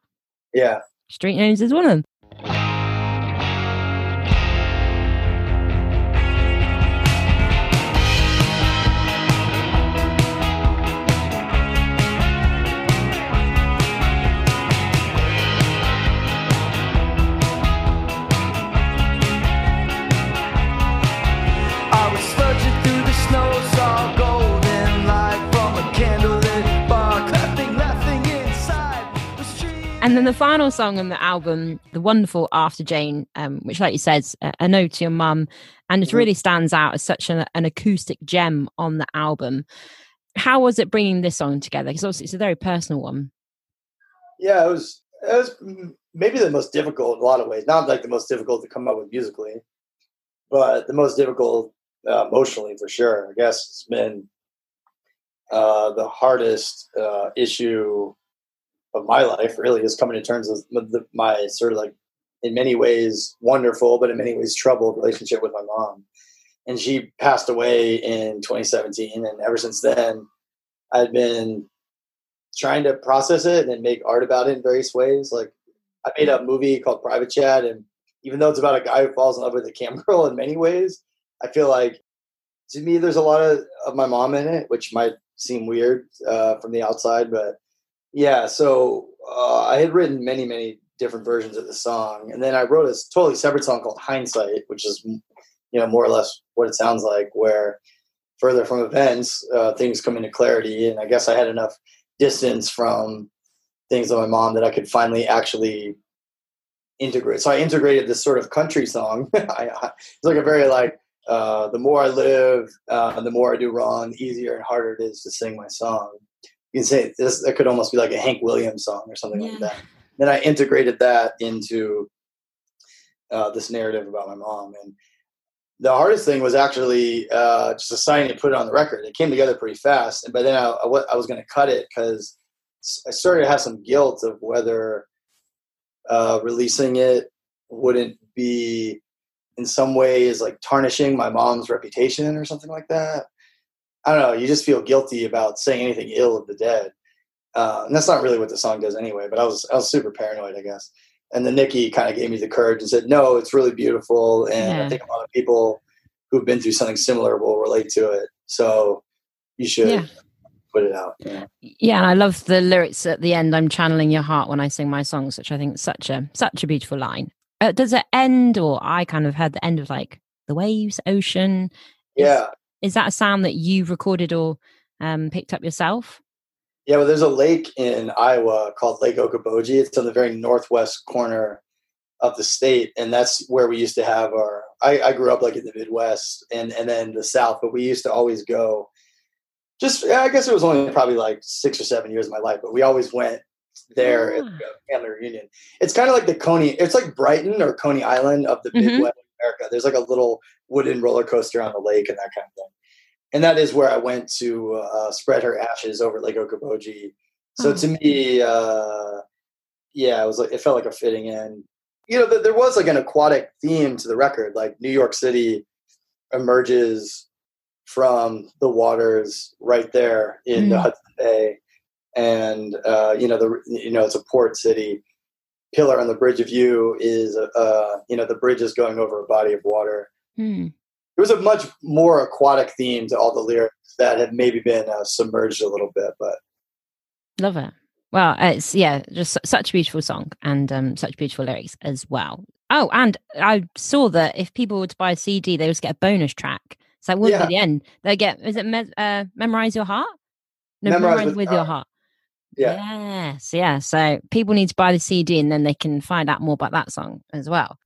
Yeah. Street names is one of them. Then the final song on the album, the wonderful After Jane, um, which, like you said, a, a note to your mum, and it Mhm. really stands out as such an, an acoustic gem on the album. How was it bringing this song together? Because obviously it's a very personal one. Yeah, it was it was maybe the most difficult in a lot of ways. Not like the most difficult to come up with musically, but the most difficult uh, emotionally for sure. I guess it's been uh, the hardest uh, issue of my life. Really, is coming to terms with the, my sort of like, in many ways, wonderful, but in many ways troubled relationship with my mom. And she passed away in 2017, and ever since then, I've been trying to process it and make art about it in various ways. Like I made a movie called Private Chat, and even though it's about a guy who falls in love with a cam girl in many ways, I feel like to me there's a lot of, of my mom in it, which might seem weird uh, from the outside, but yeah. So uh, I had written many, many different versions of the song, and then I wrote a totally separate song called Hindsight, which is you know more or less what it sounds like, where further from events, uh, things come into clarity, and I guess I had enough distance from things of my mom that I could finally actually integrate. So I integrated this sort of country song. I, I- it's like a very like uh, the more I live, uh, the more I do wrong, the easier and harder it is to sing my song. You can say this. It could almost be like a Hank Williams song or something Yeah. like that. Then I integrated that into uh, this narrative about my mom, and the hardest thing was actually uh, just deciding to put it on the record. It came together pretty fast, And but then I, I I was going to cut it because I started to have some guilt of whether uh, releasing it wouldn't be in some ways like tarnishing my mom's reputation or something like that. I don't know. You just feel guilty about saying anything ill of the dead, uh, and that's not really what the song does anyway. But I was I was super paranoid, I guess. And then Nikki kind of gave me the courage and said, "No, it's really beautiful, and Yeah. I think a lot of people who've been through something similar will relate to it. So you should Yeah. put it out." you know? Yeah, and I love the lyrics at the end. I'm channeling your heart when I sing my songs, which I think is such a such a beautiful line. Uh, does it end, or I kind of heard the end of like the waves, ocean? Yeah, Is that a sound that you recorded or um, picked up yourself? yeah. Well, there's a lake in Iowa called Lake Okoboji. It's on the very northwest corner of the state, and that's where we used to have our I, I grew up like in the Midwest and and then the South, but we used to always go. Just I guess it was only probably like six or seven years of my life, but we always went there at Ah. the family reunion. It's kind of like the Coney. It's like Brighton or Coney Island of the Mhm. Midwest America. There's like a little wooden roller coaster on the lake and that kind of thing. And that is where I went to uh, spread her ashes over Lake Okoboji. So Oh. to me, uh, yeah, it was like it felt like a fitting in. You know, th- there was like an aquatic theme to the record. Like New York City emerges from the waters right there in the Mm. Hudson Bay, and uh, you know the you know it's a port city. Pillar on the Bridge of You is uh, you know the bridge is going over a body of water. Hmm. There was a much more aquatic theme to all the lyrics that had maybe been uh, submerged a little bit, but Love it. Well, it's yeah, just such a beautiful song and um, such beautiful lyrics as well. Oh, and I saw that if people were to buy a CD, they would get a bonus track. So that wouldn't Yeah. be the end. They get is it me- uh, memorize your heart? No, Memorize memorize with, with your Heart. heart. yeah. Yes, yeah. So people need to buy the CD and then they can find out more about that song as well.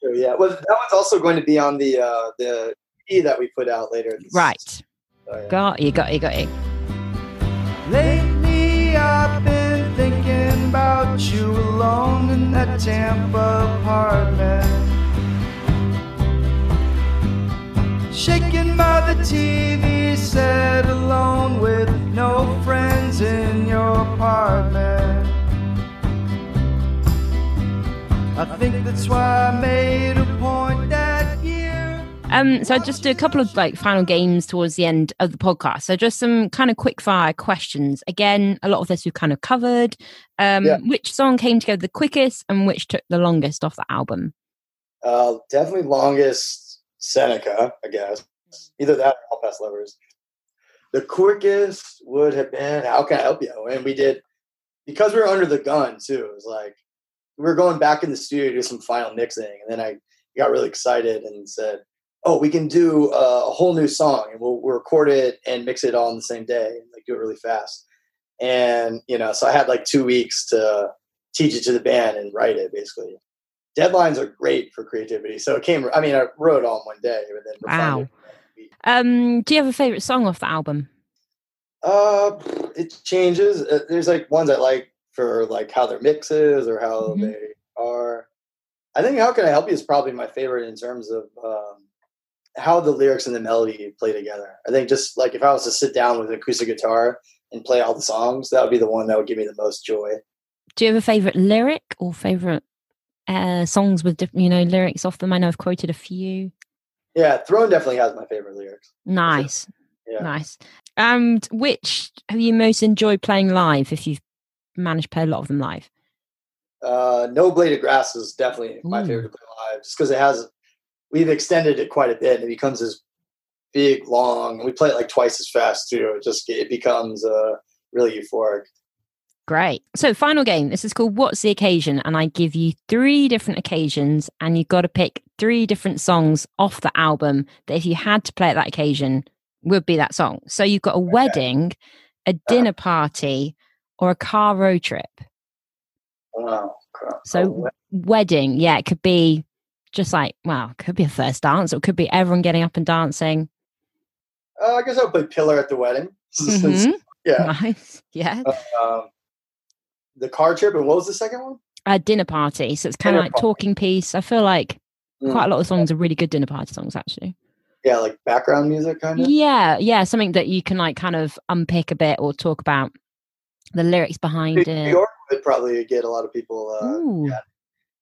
Sure, yeah. Well, that one's also going to be on the uh, the that we put out later. this- Right. so, yeah. Got you, got you, got you. Lately, I've been thinking about you alone in that Tampa apartment. Shaken by the TV set alone with no friends in your apartment. I think that's why I made a point that year. Um, so just a couple of like final games towards the end of the podcast. So just some kind of quick fire questions. Again, a lot of this we've kind of covered. Um, Yeah. which song came together the quickest and which took the longest off the album? Uh, definitely longest Seneca, I guess. Either that or All Past Lovers. The quickest would have been How Can I Help You? And we did, because we were under the gun too, it was like, we were going back in the studio to do some final mixing. And then I got really excited and said, oh, we can do a whole new song and we'll, we'll record it and mix it all in the same day and like do it really fast. And, you know, so I had like two weeks to teach it to the band and write it basically deadlines are great for creativity. So it came. I mean, I wrote it all in one day, but then Wow. Um, do you have a favorite song off the album? Uh, it changes. Uh, There's like ones I like for like how their mix is or how Mhm. they are. I think "How Can I Help You" is probably my favorite in terms of um, how the lyrics and the melody play together. I think just like if I was to sit down with an acoustic guitar and play all the songs, that would be the one that would give me the most joy. Do you have a favorite lyric or favorite uh, songs with different, you know, lyrics off them? I know I've quoted a few. Yeah, Thrown definitely has my favorite lyrics. Nice, Yeah. nice. And which have you most enjoyed playing live? If you've managed to play a lot of them live. Uh, no blade of grass is definitely my favorite to play live, just because it has. We've extended it quite a bit. And it becomes this big, long. We play it like twice as fast too. It just it becomes uh, really euphoric. Great. So, final game. This is called What's the Occasion? And I give you three different occasions, and you've got to pick three different songs off the album that, if you had to play at that occasion, would be that song. So, you've got a wedding, a dinner party, or a car road trip. Wow. So, Oh, wedding, yeah, it could be just like, well, it could be a first dance, it could be everyone getting up and dancing. uh, I guess I'll play Pillar at the wedding. Mhm. yeah. Nice. Yeah. Um, the car trip, and what was the second one? A dinner party. So, it's kind of like party. talking piece. I feel like Mm. quite a lot of songs are really good dinner party songs, actually. Yeah, like background music, kind of. Yeah, yeah, something that you can like kind of unpick a bit or talk about the lyrics behind New it. York would probably get a lot of people. Uh, yeah.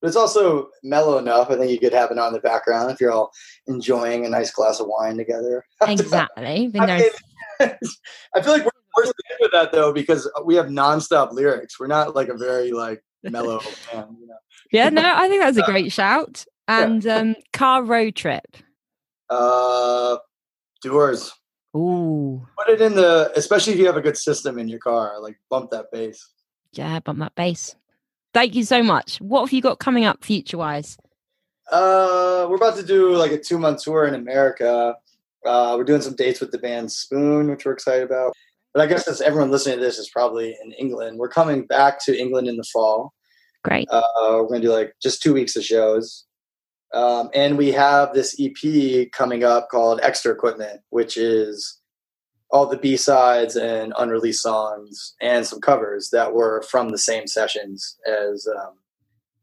But it's also mellow enough. I think you could have it on the background if you're all enjoying a nice glass of wine together. exactly. I, mean, I feel like we're worse with that though because we have nonstop lyrics. We're not like a very like mellow band. You know? yeah, no, I think that's a great shout. And um, car road trip. Uh, Doers. Ooh, Put it in the, especially if you have a good system in your car. Like bump that bass. yeah, bump that bass. Thank you so much. What have you got coming up future wise? Uh, we're about to do like a two month tour in America. Uh, we're doing some dates with the band Spoon, which we're excited about. But I guess since everyone listening to this is probably in England, we're coming back to England in the fall. Great. Uh, we're gonna do like just two weeks of shows, Um, and we have this EP coming up called Extra Equipment, which is all the B sides and unreleased songs and some covers that were from the same sessions as um,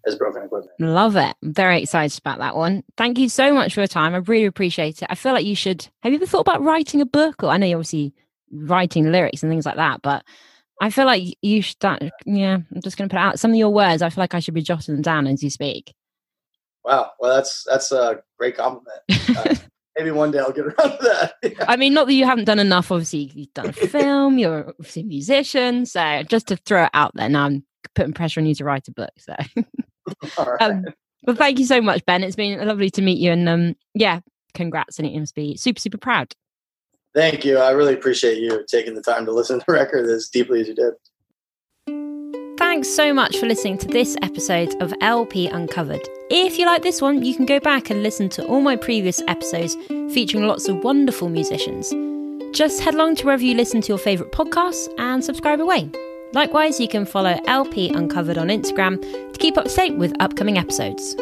as Broken Equipment. Love it. I'm very excited about that one. Thank you so much for your time. I really appreciate it. I feel like you should. Have you ever thought about writing a book? Or I know you're obviously writing lyrics and things like that, but I feel like you should. Start, yeah, I'm just going to put out some of your words. I feel like I should be jotting them down as you speak. Wow, well that's that's a great compliment. Uh, maybe one day I'll get around to that. I mean, not that you haven't done enough. Obviously, you've done a film. You're obviously a musician. So just to throw it out there, now I'm putting pressure on you to write a book. So. All right. um, well, thank you so much, Ben. It's been lovely to meet you, and um, yeah, congrats, and you must be super, super proud. Thank you. I really appreciate you taking the time to listen to the record as deeply as you did. Thanks so much for listening to this episode of LP Uncovered. If you like this one, you can go back and listen to all my previous episodes featuring lots of wonderful musicians. Just head along to wherever you listen to your favourite podcasts and subscribe away. Likewise, you can follow LP Uncovered on Instagram to keep up to date with upcoming episodes.